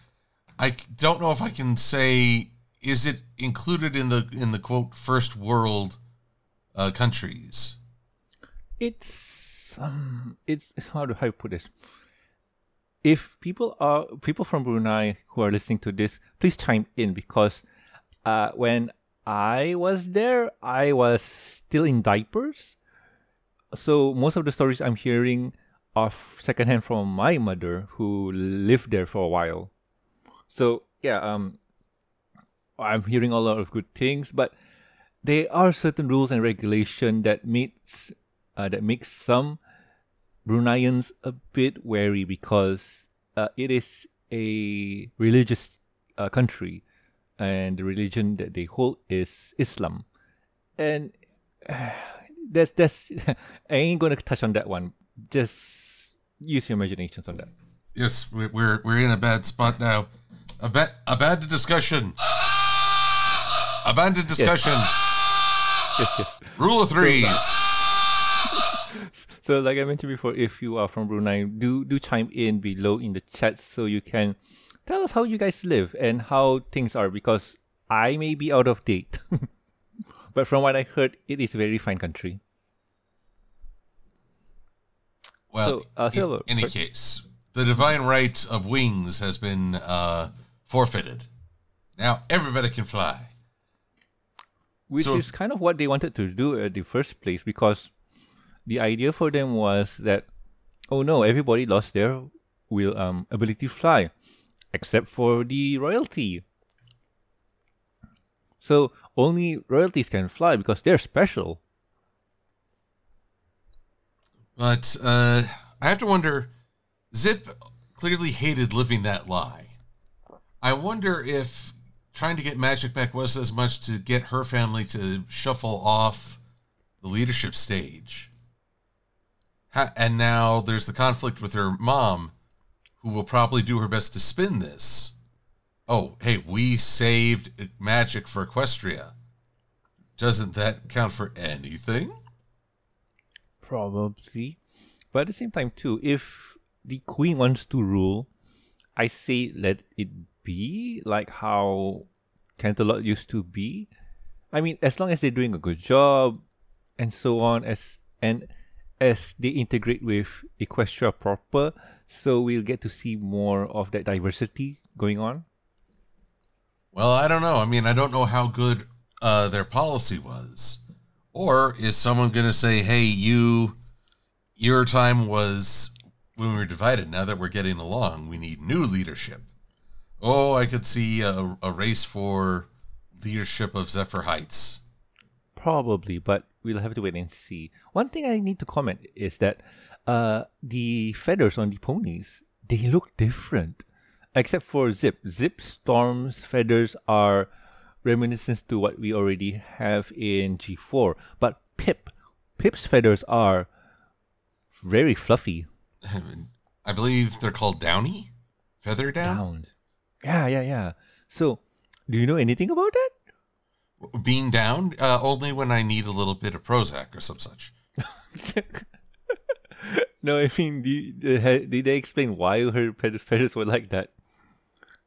I don't know if I can say is it included in the in the quote first world uh, countries. It's um, it's how do I put this? If people are people from Brunei who are listening to this, please chime in because uh, when I was there, I was still in diapers. So most of the stories I'm hearing are secondhand from my mother who lived there for a while. So yeah, um, I'm hearing a lot of good things, but there are certain rules and regulation that makes uh, that makes some Bruneians a bit wary because uh, it is a religious uh, country, and the religion that they hold is Islam, and that's that's I ain't gonna touch on that one. Just use your imaginations on that. Yes, we're we're in a bad spot now. A bad a bad discussion. Abandoned discussion. Yes, yes. Rule of threes. So, like I mentioned before, if you are from Brunei, do do chime in below in the chat so you can tell us how you guys live and how things are because I may be out of date. but from what I heard, it is a very fine country. Well, so, uh, in any case, the divine right of wings has been uh, forfeited. Now everybody can fly. Which so, is kind of what they wanted to do at the first place because the idea for them was that, oh no, everybody lost their will um, ability to fly, except for the royalty. So only royalties can fly because they're special. But uh, I have to wonder, Zipp clearly hated living that lie. I wonder if trying to get Magic back was as much to get her family to shuffle off the leadership stage. And now there's the conflict with her mom, who will probably do her best to spin this. Oh, hey, we saved Magic for Equestria. Doesn't that count for anything? Probably. But at the same time, too, if the queen wants to rule, I say let it be like how Canterlot used to be. I mean, as long as they're doing a good job and so on, as and as they integrate with Equestria proper, so we'll get to see more of that diversity going on. Well, I don't know. I mean, I don't know how good uh, their policy was, or is someone going to say, "Hey, you, your time was when we were divided. Now that we're getting along, we need new leadership." Oh, I could see a, a race for leadership of Zephyr Heights. Probably, but we'll have to wait and see. One thing I need to comment is that uh, the feathers on the ponies they look different, except for Zipp. Zipp Storm's feathers are reminiscent to what we already have in G4, but Pipp, Pipp's feathers are very fluffy. I believe they're called downy, feather down. Downed. Yeah, yeah, yeah. So, do you know anything about that? Being down uh, only when I need a little bit of Prozac or some such. no, I mean, did, did they explain why her feathers were like that?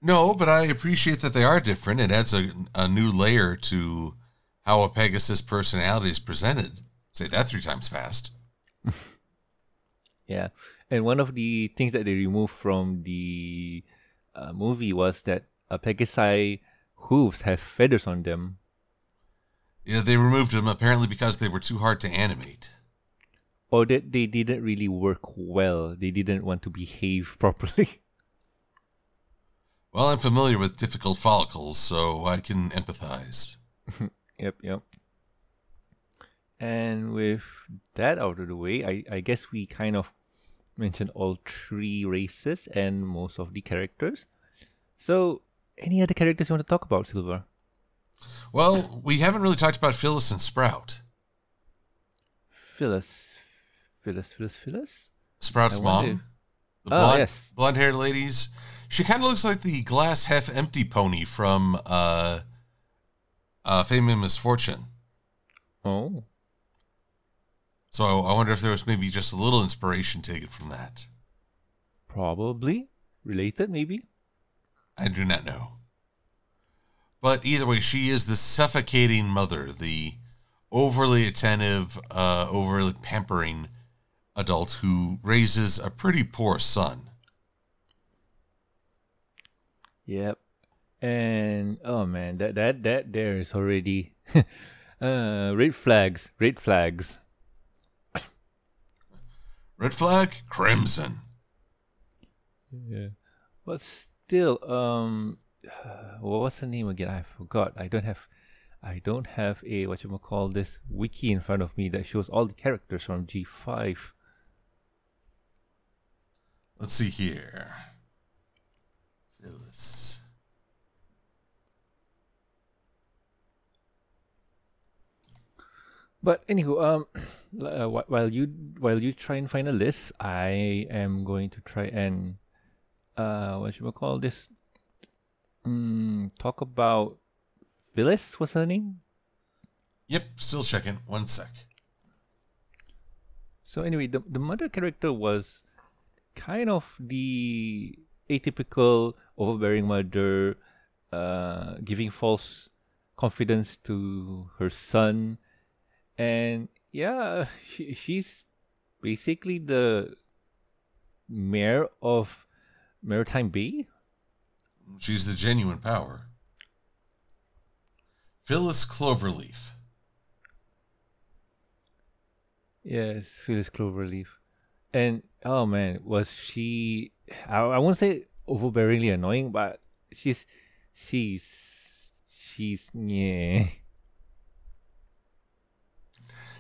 No, but I appreciate that they are different. It adds a, a new layer to how a Pegasus personality is presented. Say that three times fast. Yeah, and one of the things that they removed from the uh, movie was that a Pegasi hooves have feathers on them. Yeah, they removed them apparently because they were too hard to animate. Or that they didn't really work well. They didn't want to behave properly. Well, I'm familiar with difficult follicles, so I can empathize. Yep, yep. And with that out of the way, I, I guess we kind of mentioned all three races and most of the characters. So, any other characters you want to talk about, Silver? Well, we haven't really talked about Phyllis and Sprout. Phyllis. Phyllis, Phyllis, Phyllis? Sprout's I mom. wonder- The Oh, blonde, yes. blonde haired ladies. She kind of looks like the glass half empty pony from uh, uh, Fame and Misfortune. Oh. So I wonder if there was maybe just a little inspiration taken from that. Probably. Related, maybe? I do not know. But either way, she is the suffocating mother, the overly attentive, uh, overly pampering adult who raises a pretty poor son. Yep. And oh man, that that that there is already uh red flags, red flags. Red flag, crimson. Yeah. But still, um what was her name again? I forgot. I don't have I don't have a what you call this wiki in front of me that shows all the characters from G five. Let's see here. Phyllis. But anywho, um, uh, while you while you try and find a list, I am going to try and uh, what should we call this? Mm, talk about Phyllis. What's her name? Yep, still checking. One sec. So anyway, the the mother character was kind of the atypical overbearing mother, uh, giving false confidence to her son, and yeah, she, she's basically the mayor of Maretime Bay. She's the genuine power. Phyllis Cloverleaf. Yes, Phyllis Cloverleaf. And oh man, was she I, I won't say overbearingly annoying, but she's she's she's yeah.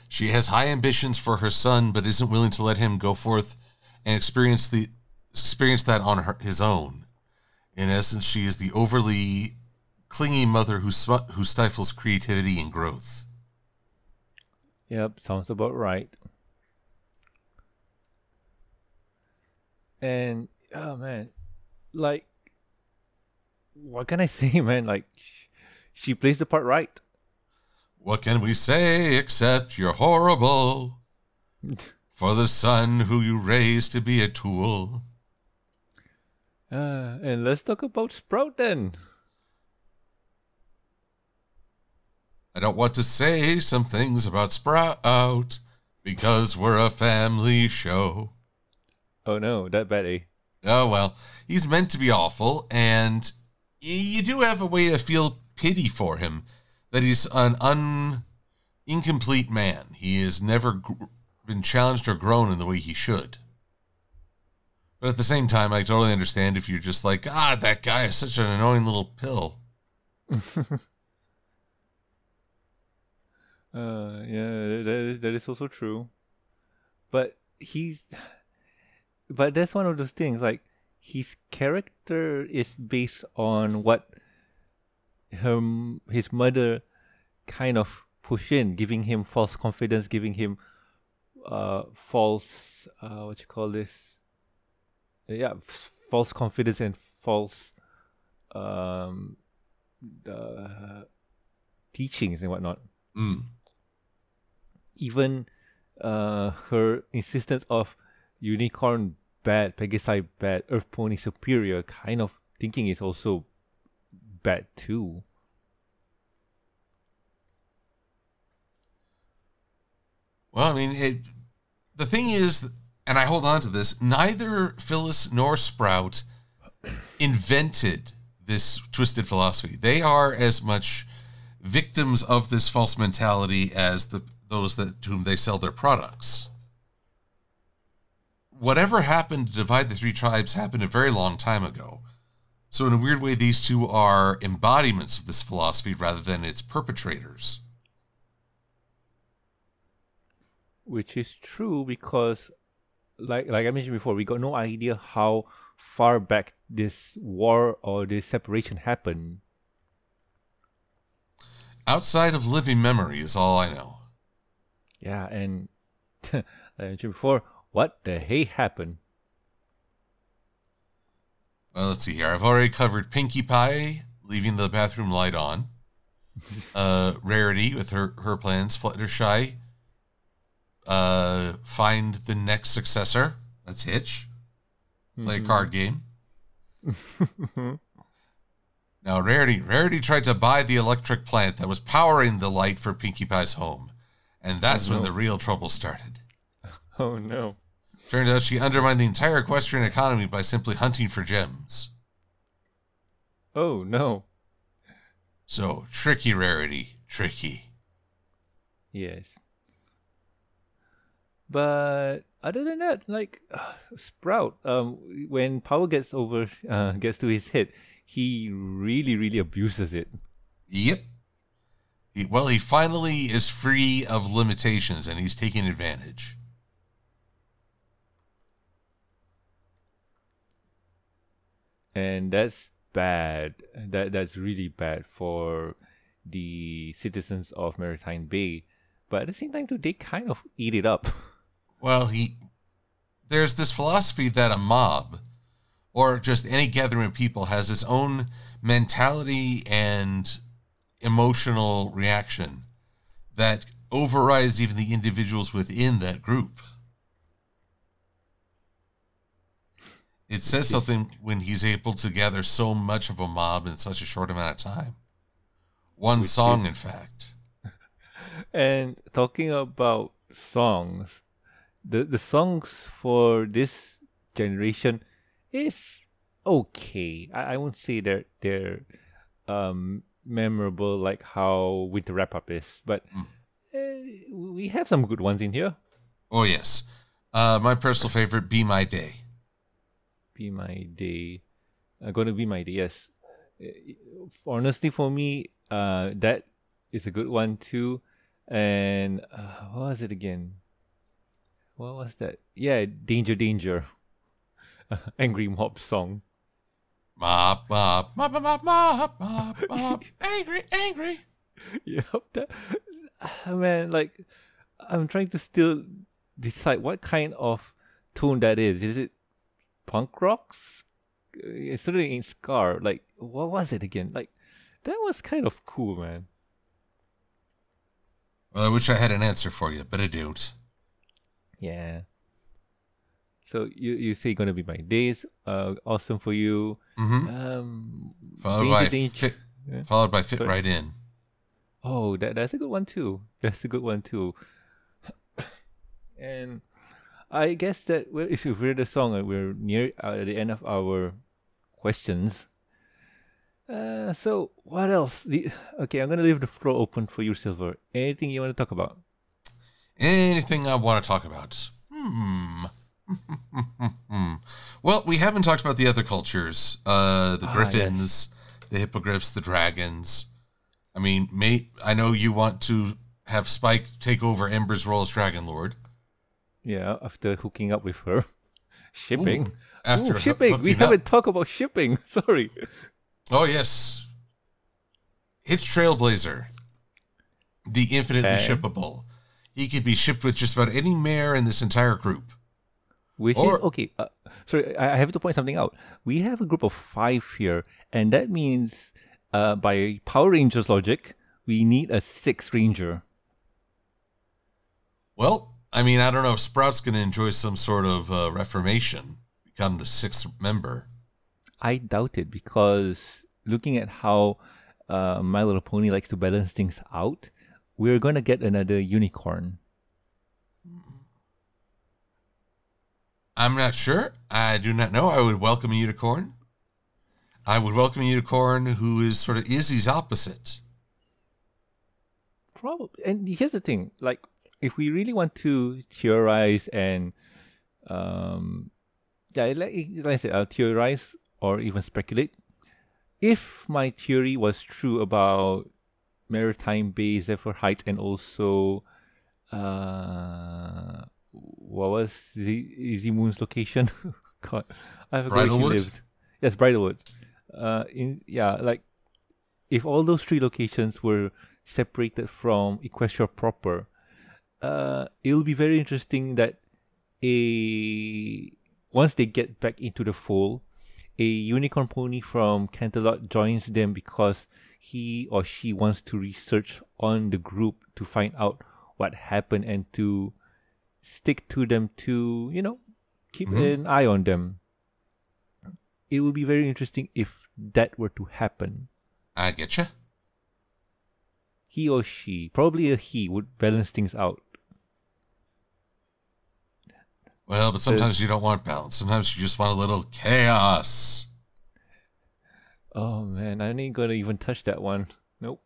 She has high ambitions for her son, but isn't willing to let him go forth and experience the experience that on her, his own. In essence, she is the overly clingy mother who sm- who stifles creativity and growth. Yep, sounds about right. And oh man, like what can I say, man? Like sh- she plays the part right. What can we say except you're horrible for the son who you raised to be a tool? Uh, and let's talk about Sprout then. I don't want to say some things about Sprout because we're a family show. Oh no, that eh? Oh well, he's meant to be awful, and you do have a way to feel pity for him. That he's an un incomplete man. He has never gr- been challenged or grown in the way he should. But at the same time, I totally understand if you're just like, ah, that guy is such an annoying little pill. Uh, yeah, that is that is also true. But he's, but that's one of those things. Like his character is based on what her his mother kind of push in, giving him false confidence, giving him uh false uh what you call this? Yeah, f- false confidence and false um uh, teachings and whatnot Mm. even uh, her insistence of unicorn bad, Pegasi bad, Earth Pony superior kind of thinking is also bad too. Well, I mean, it, the thing is, and I hold on to this, neither Phyllis nor Sprout invented this twisted philosophy. They are as much victims of this false mentality as the those that to whom they sell their products. Whatever happened to divide the three tribes happened a very long time ago. So in a weird way, these two are embodiments of this philosophy rather than its perpetrators. Which is true because like like I mentioned before, we got no idea how far back this war or this separation happened. Outside of living memory is all I know. Yeah, and like I mentioned before, what the hey happened? Well, let's see here. I've already covered Pinkie Pie leaving the bathroom light on. uh, Rarity with her her plans. Fluttershy. Uh, find the next successor. That's Hitch. Play a card game. now, Rarity Rarity tried to buy the electric plant that was powering the light for Pinkie Pie's home, and that's when no. the real trouble started. Oh no. Turned out she undermined the entire equestrian economy by simply hunting for gems. Oh no. So tricky rarity, tricky. Yes. But other than that, like Sprout, um, when power gets over, uh, gets to his head, he really, really abuses it. Yep. He- well, he finally is free of limitations and he's taking advantage. and that's bad. That that's really bad for the citizens of Maretime Bay. But at the same time, too, they kind of eat it up. Well, he there's this philosophy that a mob or just any gathering of people has its own mentality and emotional reaction that overrides even the individuals within that group. It says something when he's able to gather so much of a mob in such a short amount of time. One Which song, is- in fact. And talking about songs, the the songs for this generation is okay. I, I won't say they're they're um memorable like how Winter Wrap Up is, but eh, we have some good ones in here. Oh, yes. Uh, my personal favorite, Be My Day. Be my day. Uh, gonna be my day. Yes. Uh, Honestly, for me, uh, that is a good one too. And uh, what was it again? What was that? Yeah, Danger, Danger. Angry Mob song. Mop, mop, mop, mop, mop, mop, mop, angry, angry. yep. That, ah, man, like I'm trying to still decide what kind of tune that is. Is it punk rocks? Uh, It certainly ain't Scar. Like, what was it again? Like, that was kind of cool, man. Well, I wish I had an answer for you, but I don't. Yeah. So you you say gonna be my days? Uh, awesome for you. Mm-hmm. Um, Followed by Danger. fit, Yeah. followed by fit Sorry. right in. Oh, that that's a good one too. That's a good one too. and I guess that well, if you've heard the song, we're near uh, at the end of our questions. Uh, so what else? The, okay, I'm gonna leave the floor open for you, Silver. Anything you want to talk about? Anything I want to talk about? Hmm. well, we haven't talked about the other cultures. Uh, the Ah, griffins, the hippogriffs, the dragons. I mean, mate, I know you want to have Spike take over Ember's role as Dragon Lord. Yeah, after hooking up with her, shipping. Ooh, after Ooh, shipping. We up. haven't talked about shipping. Sorry. Oh yes, Hitch Trailblazer, the infinitely Okay. shippable. He could be shipped with just about any mare in this entire group. Which Or- is okay. Uh, sorry, I have to point something out. We have a group of five here, and that means, uh, by Power Rangers logic, we need a sixth ranger. Well, I mean, I don't know if Sprout's going to enjoy some sort of uh, reformation, become the sixth member. I doubt it because looking at how uh, My Little Pony likes to balance things out, we're gonna get another unicorn. I'm not sure. I do not know. I would welcome a unicorn. I would welcome a unicorn who is sort of Izzy's opposite. Probably. And here's the thing: like, if we really want to theorize and, um, yeah, like, like I said, uh, theorize or even speculate. If my theory was true about Maretime Bay, Zephyr Heights, and also, uh, what was Z- Izzy Moon's location? God, I forgot where she Bridlewood? lives. Yes, Bridlewoods. Uh, in yeah, like if all those three locations were separated from Equestria proper, uh, it'll be very interesting that a once they get back into the fold, a unicorn pony from Canterlot joins them because he or she wants to research on the group to find out what happened and to stick to them to you know keep mm-hmm. an eye on them. It would be very interesting if that were to happen. I get you. He or she, probably a he, would balance things out. Well, but sometimes you don't want balance. Sometimes you just want a little chaos. Oh man, I ain't gonna even touch that one. Nope.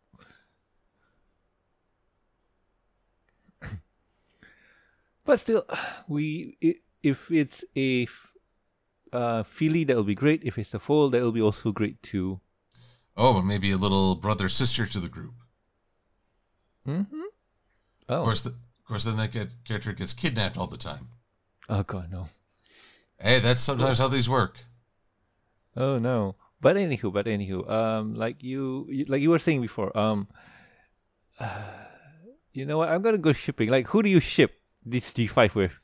but still, we if it's a uh, filly, that'll be great. If it's a foal, that'll be also great too. Oh, but maybe a little brother sister to the group. Of Oh, Of course, the, of course, then that get, character gets kidnapped all the time. oh god, no. Hey, that's sometimes how these work. Oh no. But anywho, but anywho, um, like you, you like you were saying before, um, you know what? I'm gonna go shipping. Like, who do you ship this G5 with?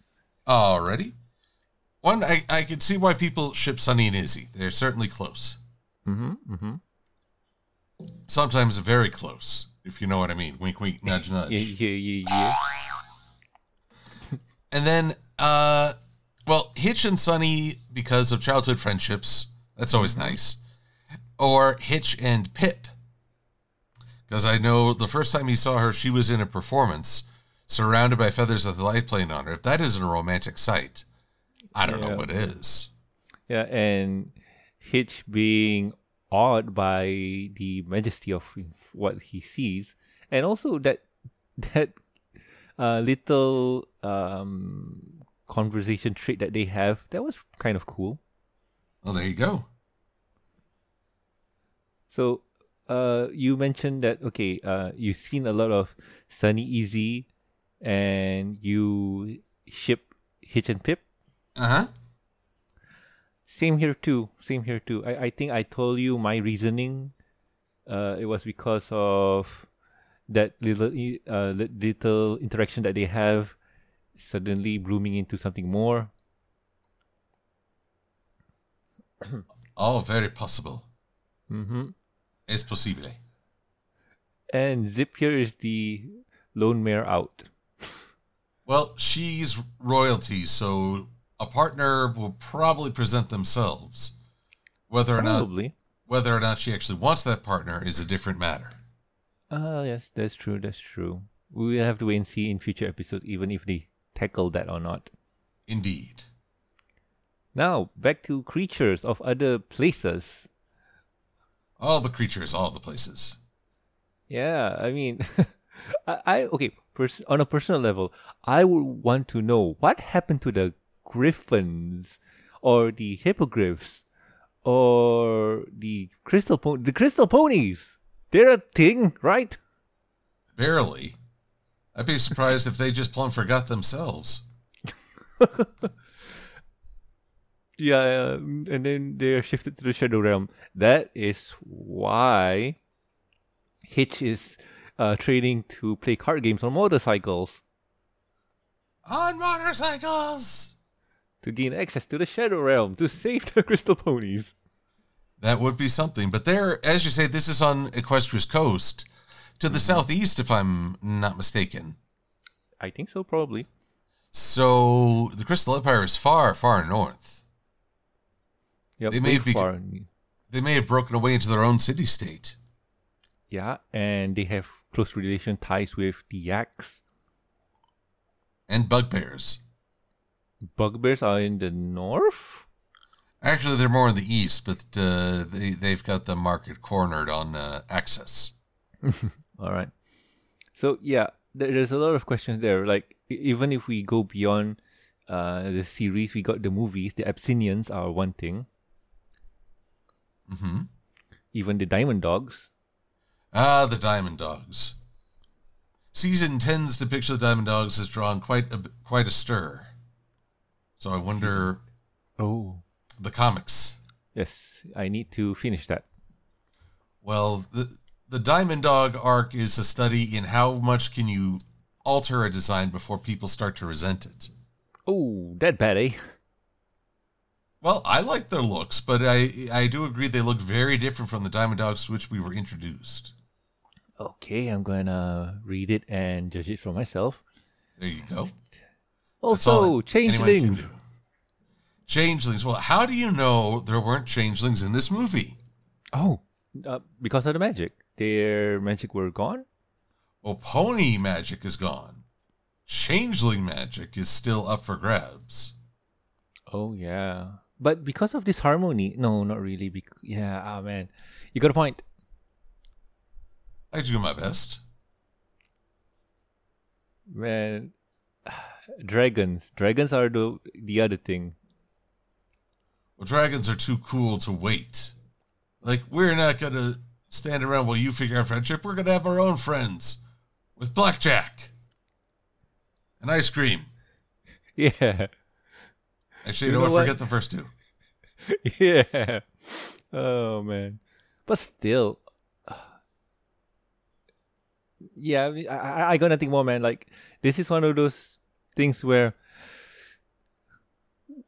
Already. One, I, I can see why people ship Sunny and Izzy. They're certainly close. Mm-hmm. Mm-hmm. Sometimes very close, if you know what I mean. Wink, wink, nudge, nudge. Yeah, yeah, yeah, yeah. And then, uh, well, Hitch and Sunny because of childhood friendships. That's always nice. Or Hitch and Pipp. Because I know the first time he saw her, she was in a performance surrounded by feathers of the light playing on her. If that isn't a romantic sight, I don't know what is. Yeah, and Hitch being awed by the majesty of what he sees, and also that that uh, little um, conversation trait that they have that was kind of cool. Well, there you go. So, uh, you mentioned that okay, uh, you've seen a lot of Sunny Izzy, and you ship Hitch and Pipp. Uh huh. Same here too. Same here too. I, I think I told you my reasoning. Uh, it was because of that little uh, little interaction that they have, suddenly blooming into something more. oh, very possible. Mm-hmm. Es posible. And Zipp here is the lone mare out. Well, she's royalty, so a partner will probably present themselves. Whether or not whether or not she actually wants that partner is a different matter. Ah, yes, that's true. That's true. We will have to wait and see in future episodes, even if they tackle that or not. Indeed. Now back to creatures of other places. All the creatures, all the places. Yeah, I mean, I, I okay. Pers- on a personal level, I would want to know what happened to the griffins, or the hippogriffs, or the crystal po- the crystal ponies. They're a thing, right? Barely. I'd be surprised if they just plumb forgot themselves. Yeah, and then they're shifted to the shadow realm. That is why Hitch is uh, training to play card games on motorcycles On motorcycles! to gain access to the shadow realm to save the crystal ponies. That would be something. But there, as you say, this is on Equestria's coast to the southeast, if I'm not mistaken. I think so, probably. So the Crystal Empire is far, far north. Yep, They may be- far. They may have broken away into their own city state. Yeah, and they have close relation ties with the Yaks. And bugbears. Bugbears are in the north. Actually, they're more in the east, but uh, they, they've got the market cornered on uh, access. All right. So yeah, there, there's a lot of questions there. Like even if we go beyond uh, the series, we got the movies. The Abyssinians are one thing. Hmm Even the Diamond Dogs. Ah, the Diamond Dogs. Season 10's depiction of the Diamond Dogs has drawn quite a, quite a stir. So I wonder Oh the comics. yes, I need to finish that. Well, the the Diamond Dog arc is a study in how much can you alter a design before people start to resent it. Oh, that bad, eh? Well, I like their looks, but I I do agree they look very different from the Diamond Dogs to which we were introduced. Okay, I'm gonna read it and judge it for myself. There you go. Also, all anyone can changelings. Changelings. Well, how do you know there weren't changelings in this movie? Oh, uh, because of the magic. Their magic were gone. Oh, pony magic is gone. Changeling magic is still up for grabs. Oh yeah, but because of this harmony, no, not really. Bec- yeah, ah man, you got a point. I do my best. Man, dragons. Dragons are the the other thing. Well, dragons are too cool to wait. Like, we're not going to stand around while you figure out friendship. We're going to have our own friends with blackjack and ice cream. Yeah, Actually, You no, know what? forget the first two. yeah. Oh man, but still, yeah. I, I- I got nothing more, man. Like this is one of those things where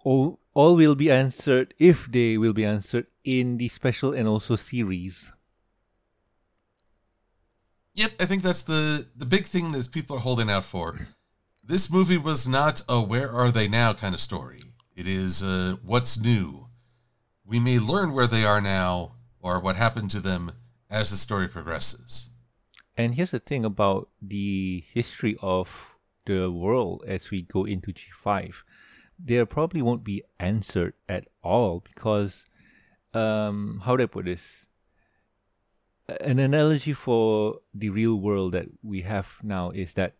all all will be answered if they will be answered in the special and also series. Yep, I think that's the the big thing that people are holding out for. This movie was not a "Where are they now?" kind of story. It is uh, what's new. We may learn where they are now or what happened to them as the story progresses. And here's the thing about the history of the world as we go into G5. There probably won't be answered at all because, um, how do I put this? An analogy for the real world that we have now is that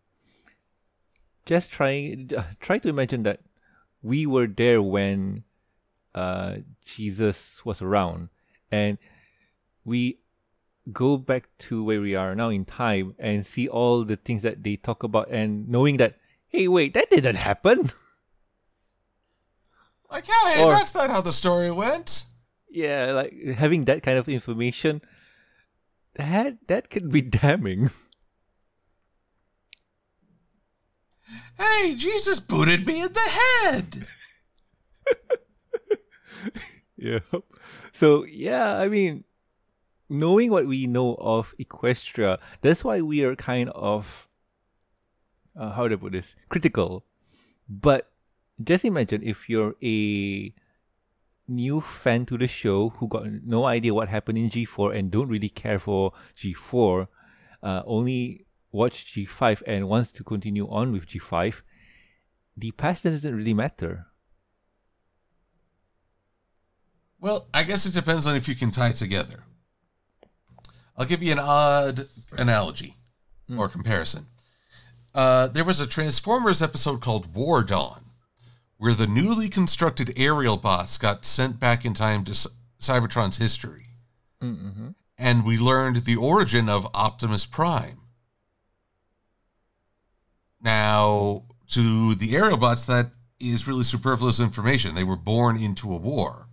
just try try to imagine that we were there when uh, Jesus was around, and we go back to where we are now in time and see all the things that they talk about and knowing that hey wait that didn't happen. Like, hey, Or- that's not how the story went. yeah like having that kind of information that that can be damning Hey, Jesus booted me in the head. yeah so yeah i mean knowing what we know of equestria that's why we are kind of uh, how do i put this? Critical. But just imagine if you're a new fan to the show who got no idea what happened in G4 and don't really care for G4, uh, only watch G5 and wants to continue on with G5, the past doesn't really matter. Well, I guess it depends on if you can tie it together. I'll give you an odd analogy or comparison. Uh, there was a Transformers episode called War Dawn, where the newly constructed Aerialbots got sent back in time to C- Cybertron's history. And we learned the origin of Optimus Prime. Now, to the Aerialbots, that is really superfluous information. They were born into a war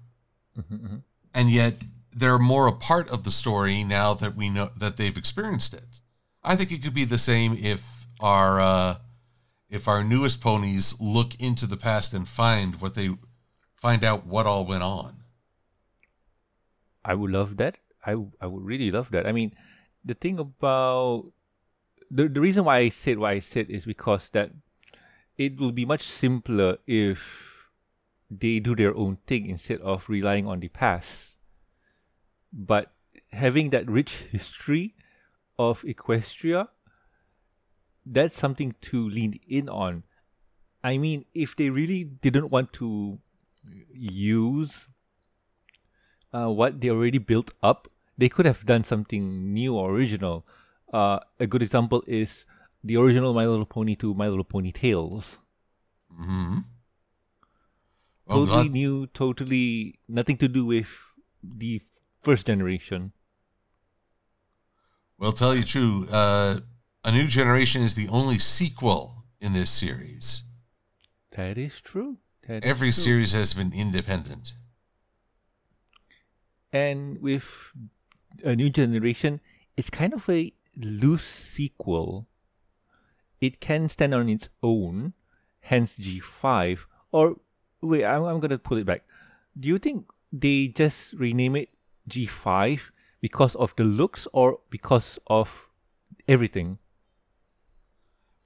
and yet they're more a part of the story now that we know that they've experienced it. I think it could be the same if our uh, if our newest ponies look into the past and find what they find out what all went on. I would love that. I, I would really love that. I mean, the thing about the, the reason why I said what I said is because that it will be much simpler if they do their own thing instead of relying on the past. But having that rich history of Equestria, that's something to lean in on. I mean, if they really didn't want to use uh, what they already built up, they could have done something new or original. Uh, a good example is the original My Little Pony to My Little Pony Tales. hmm Totally glad- new, totally nothing to do with the first generation. Well, tell you true, uh, A New Generation is the only sequel in this series. That is true. That is Every true. series has been independent. And with a new generation, it's kind of a loose sequel. It can stand on its own, hence G5. Or, wait, I'm, I'm to pull it back. Do you think they just rename it G5 because of the looks or because of everything?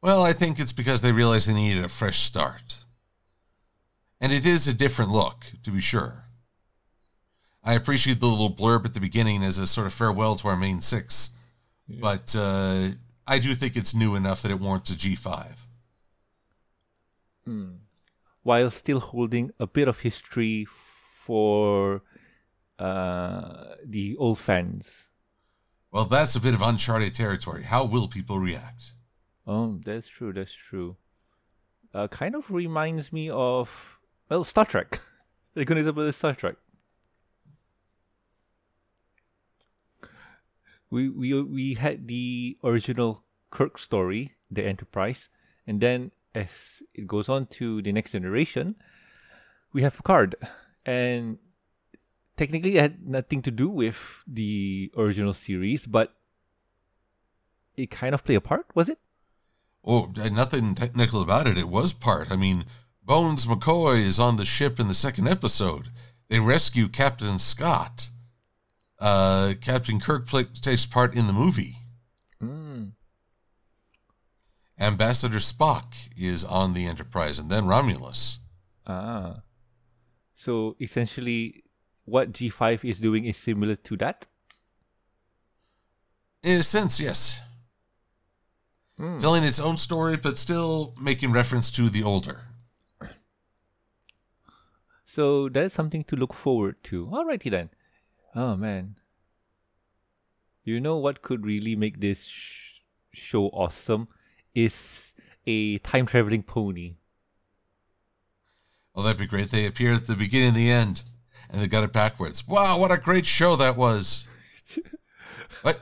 Well, I think it's because they realized they needed a fresh start. And it is a different look, to be sure. I appreciate the little blurb at the beginning as a sort of farewell to our Mane six, but uh, I do think it's new enough that it warrants a G5. while still holding a bit of history for uh, the old fans. Well, that's a bit of uncharted territory. How will people react? Oh, that's true. That's true. Uh, kind of reminds me of well, Star Trek. good example is Star Trek. We we we had the original Kirk story, the Enterprise, and then as it goes on to the next generation, we have Picard, and technically it had nothing to do with the original series, but it kind of played a part, was it? Oh, nothing technical about it. It was part. I mean, Bones McCoy is on the ship in the second episode. They rescue Captain Scott. Uh, Captain Kirk play, takes part in the movie. Ambassador Spock is on the Enterprise, and then Romulus. Ah. So essentially, what G5 is doing is similar to that? In a sense, yes. Telling its own story, but still making reference to the older. So that's something to look forward to. Alrighty then. Oh man. You know what could really make this sh- show awesome is a time traveling pony. Oh, that'd be great. They appear at the beginning and the end, and they got it backwards. Wow, what a great show that was! what?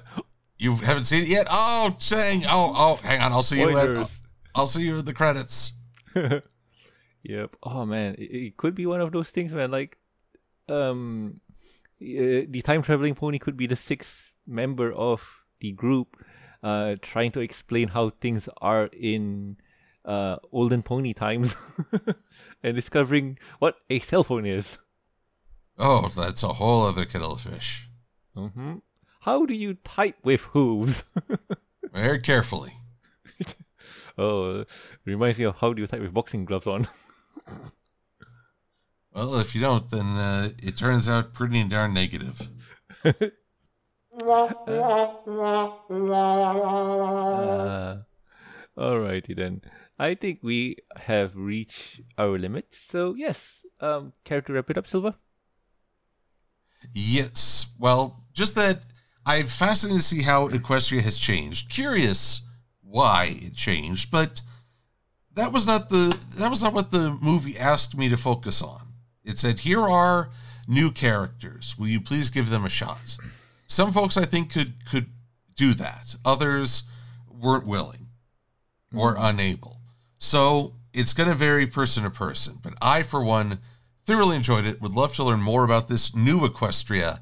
You haven't seen it yet? Oh, saying, oh, oh, hang on, I'll see you. At, Spoilers. I'll see you at the credits. Yep. Oh man, it, it could be one of those things, man. Like, um, uh, the time traveling pony could be the sixth member of the group, uh, trying to explain how things are in uh olden pony times, and discovering what a cell phone is. Oh, that's a whole other kettle of fish. hmm How do you type with hooves? Very carefully. oh, reminds me of how do you type with boxing gloves on. Well, if you don't, then uh, it turns out pretty darn negative. Uh, alrighty then. I think we have reached our limit. So yes, um, care to wrap it up, Silver? Yes. Well, just that I'm fascinated to see how Equestria has changed. Curious why it changed, but that was not the that was not what the movie asked me to focus on. It said, "Here are new characters. Will you please give them a shot?" Some folks I think could could do that. Others weren't willing or unable. So it's going to vary person to person. But I, for one, thoroughly enjoyed it. Would love to learn more about this new Equestria,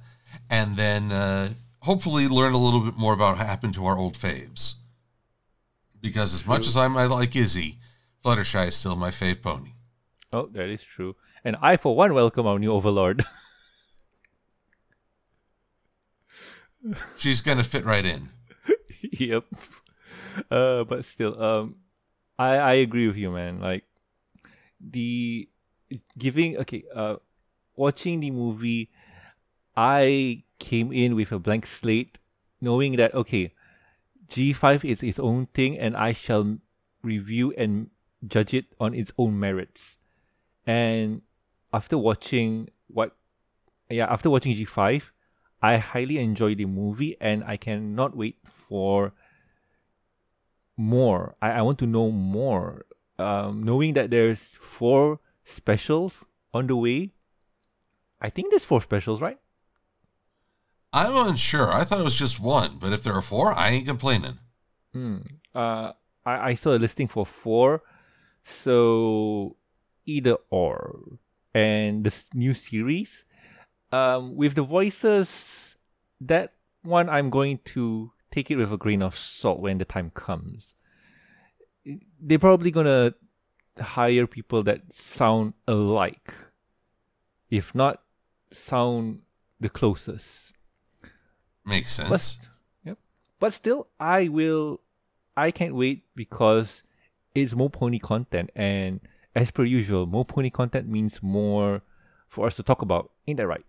and then uh, hopefully learn a little bit more about what happened to our old faves. Because as much as I might like Izzy, Fluttershy is still my fave pony. Oh, that is true. And I, for one, welcome our new overlord. She's going to fit right in. yep. Uh, but still, um, I I agree with you, man. Like the giving okay, uh, watching the movie, I came in with a blank slate, knowing that okay, G five is its own thing, and I shall review and judge it on its own merits. And after watching what, yeah, after watching G five, I highly enjoyed the movie, and I cannot wait for more. I, I want to know more. Um, knowing that there's four specials on the way. I think there's four specials, right? I'm unsure. I thought it was just one, but if there are four, I ain't complaining. Hmm. Uh, I, I saw a listing for four, so either or. And this new series, um, with the voices, that one I'm going to take it with a grain of salt when the time comes. They're probably gonna hire people that sound alike, if not sound the closest. Makes sense. But, yep. But still, I will. I can't wait because it's more pony content, and as per usual, more pony content means more for us to talk about. Ain't that right?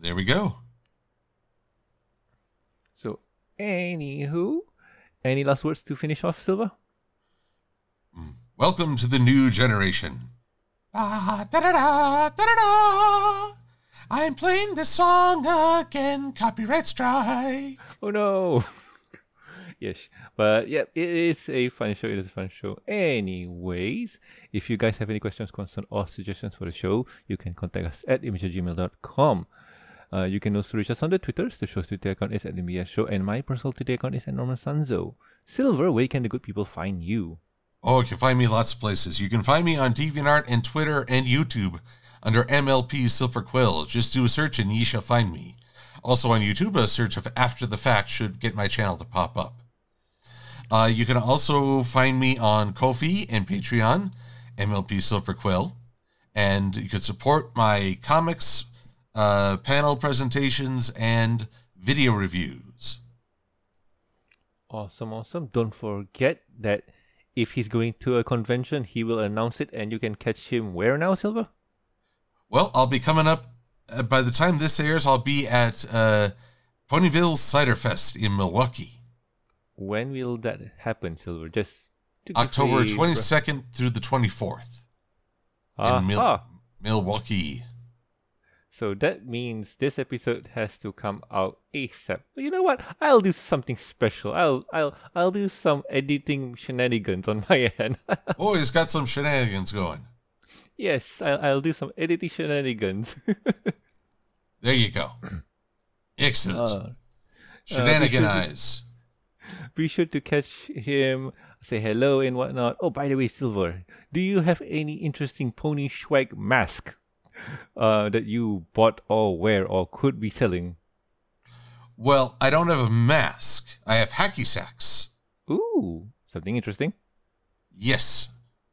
There we go. So, anywho, any last words to finish off, Silver? Welcome to the new generation. Ah, da da da da da da. I'm playing this song again. Copyright strike. Oh no. yes, but yeah, it is a fun show. It is a fun show. Anyways, if you guys have any questions, concerns, or suggestions for the show, you can contact us at image@gmail.com. Uh, you can also reach us on the Twitters. The show's Twitter account is at MBS Show, and my personal Twitter account is at Norman Sanzo. Silver, where can the good people find you? Oh, you can find me lots of places. You can find me on DeviantArt and Twitter and YouTube under MLP Silver Quill. Just do a search and ye shall find me. Also on YouTube, a search of After the Fact should get my channel to pop up. Uh, you can also find me on Ko-fi and Patreon, MLP Silver Quill. And you can support my comics, uh, panel presentations, and video reviews. Awesome, awesome. Don't forget that if he's going to a convention, he will announce it, and you can catch him where now, Silver? Well, I'll be coming up. Uh, by the time this airs, I'll be at uh, Ponyville Cider Fest in Milwaukee. When will that happen, Silver? Just to October 22nd through the 24th in Mil- Milwaukee. So that means this episode has to come out ASAP. You know what? I'll do something special. I'll I'll I'll do some editing shenanigans on my end. Oh, he's got some shenanigans going. yes, I'll I'll do some editing shenanigans. There you go. Excellent. Uh, Shenanigan we should- eyes. Be sure to catch him, say hello and whatnot. Oh, by the way, Silver, do you have any interesting pony swag mask uh, that you bought or wear or could be selling? Well, I don't have a mask. I have hacky sacks. Ooh, something interesting. Yes.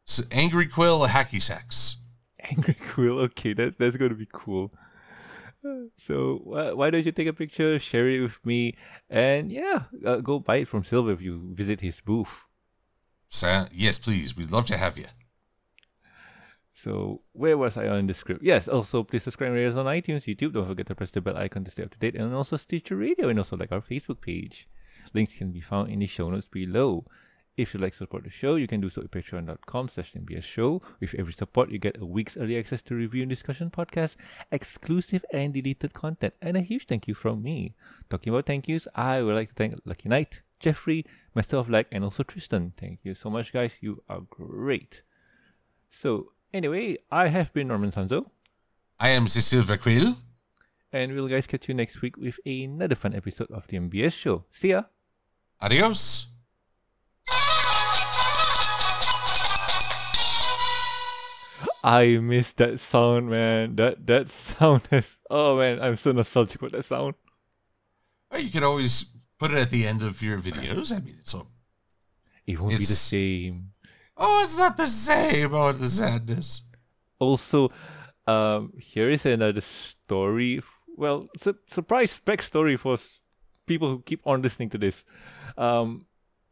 S Angry Quill hacky sacks. Angry Quill. Okay, that's that's gonna be cool. So uh, why don't you take a picture, share it with me, and yeah, uh, go buy it from Silver if you visit his booth. Sir, yes, please. We'd love to have you. So where was I on the script? Yes, also please subscribe and rate us on iTunes, YouTube. Don't forget to press the bell icon to stay up to date, and also Stitcher Radio, and also like our Facebook page. Links can be found in the show notes below. If you'd like to support the show, you can do so at patreon.com slash MBS show. With every support, you get a week's early access to review and discussion podcasts, exclusive and deleted content, and a huge thank you from me. Talking about thank yous, I would like to thank Lucky Knight, Jeffrey, Master of Lag, and also Tristan. Thank you so much, guys. You are great. So, anyway, I have been Norman Sanzo, I am the Silver Quill. and we'll guys catch you next week with another fun episode of the MBS show. See ya! Adios. I miss that sound, man. That that sound is Oh man, I'm so nostalgic with that sound. Well, you could always put it at the end of your videos. I mean, it's a, It won't be the same. oh, it's not the same. Oh, the sadness. Also, um, here is another story. Well, su- surprise backstory for people who keep on listening to this. Um,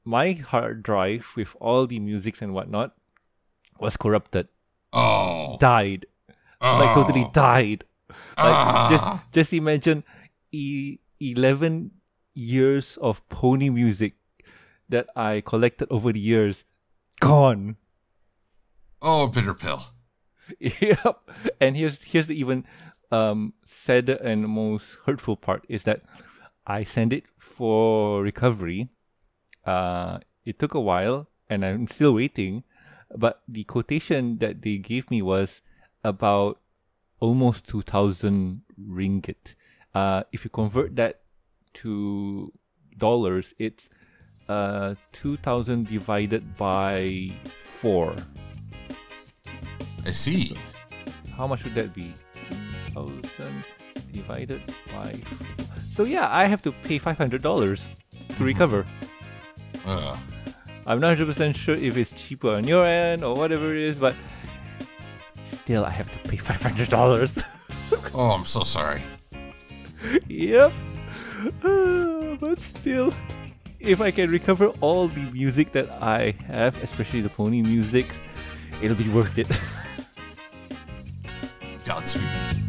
my hard drive with all the musics and whatnot was corrupted. Oh. died. Like totally Oh. died. Like Ah. just just imagine e- 11 years of pony music that I collected over the years gone. Oh, bitter pill. yep. And here's here's the even um sadder and most hurtful part is that I sent it for recovery. Uh it took a while and I'm still waiting. But the quotation that they gave me was about almost two thousand ringgit. Uh if you convert that to dollars, it's uh two thousand divided by four. I see. How much would that be? 2,000 divided by. Four. So, yeah, I have to pay $500 to recover. Uh, I'm not 100% sure if it's cheaper on your end or whatever it is, but still, I have to pay $500. oh, I'm so sorry. yep. Uh, but still, if I can recover all the music that I have, especially the pony music, it'll be worth it. Godspeed.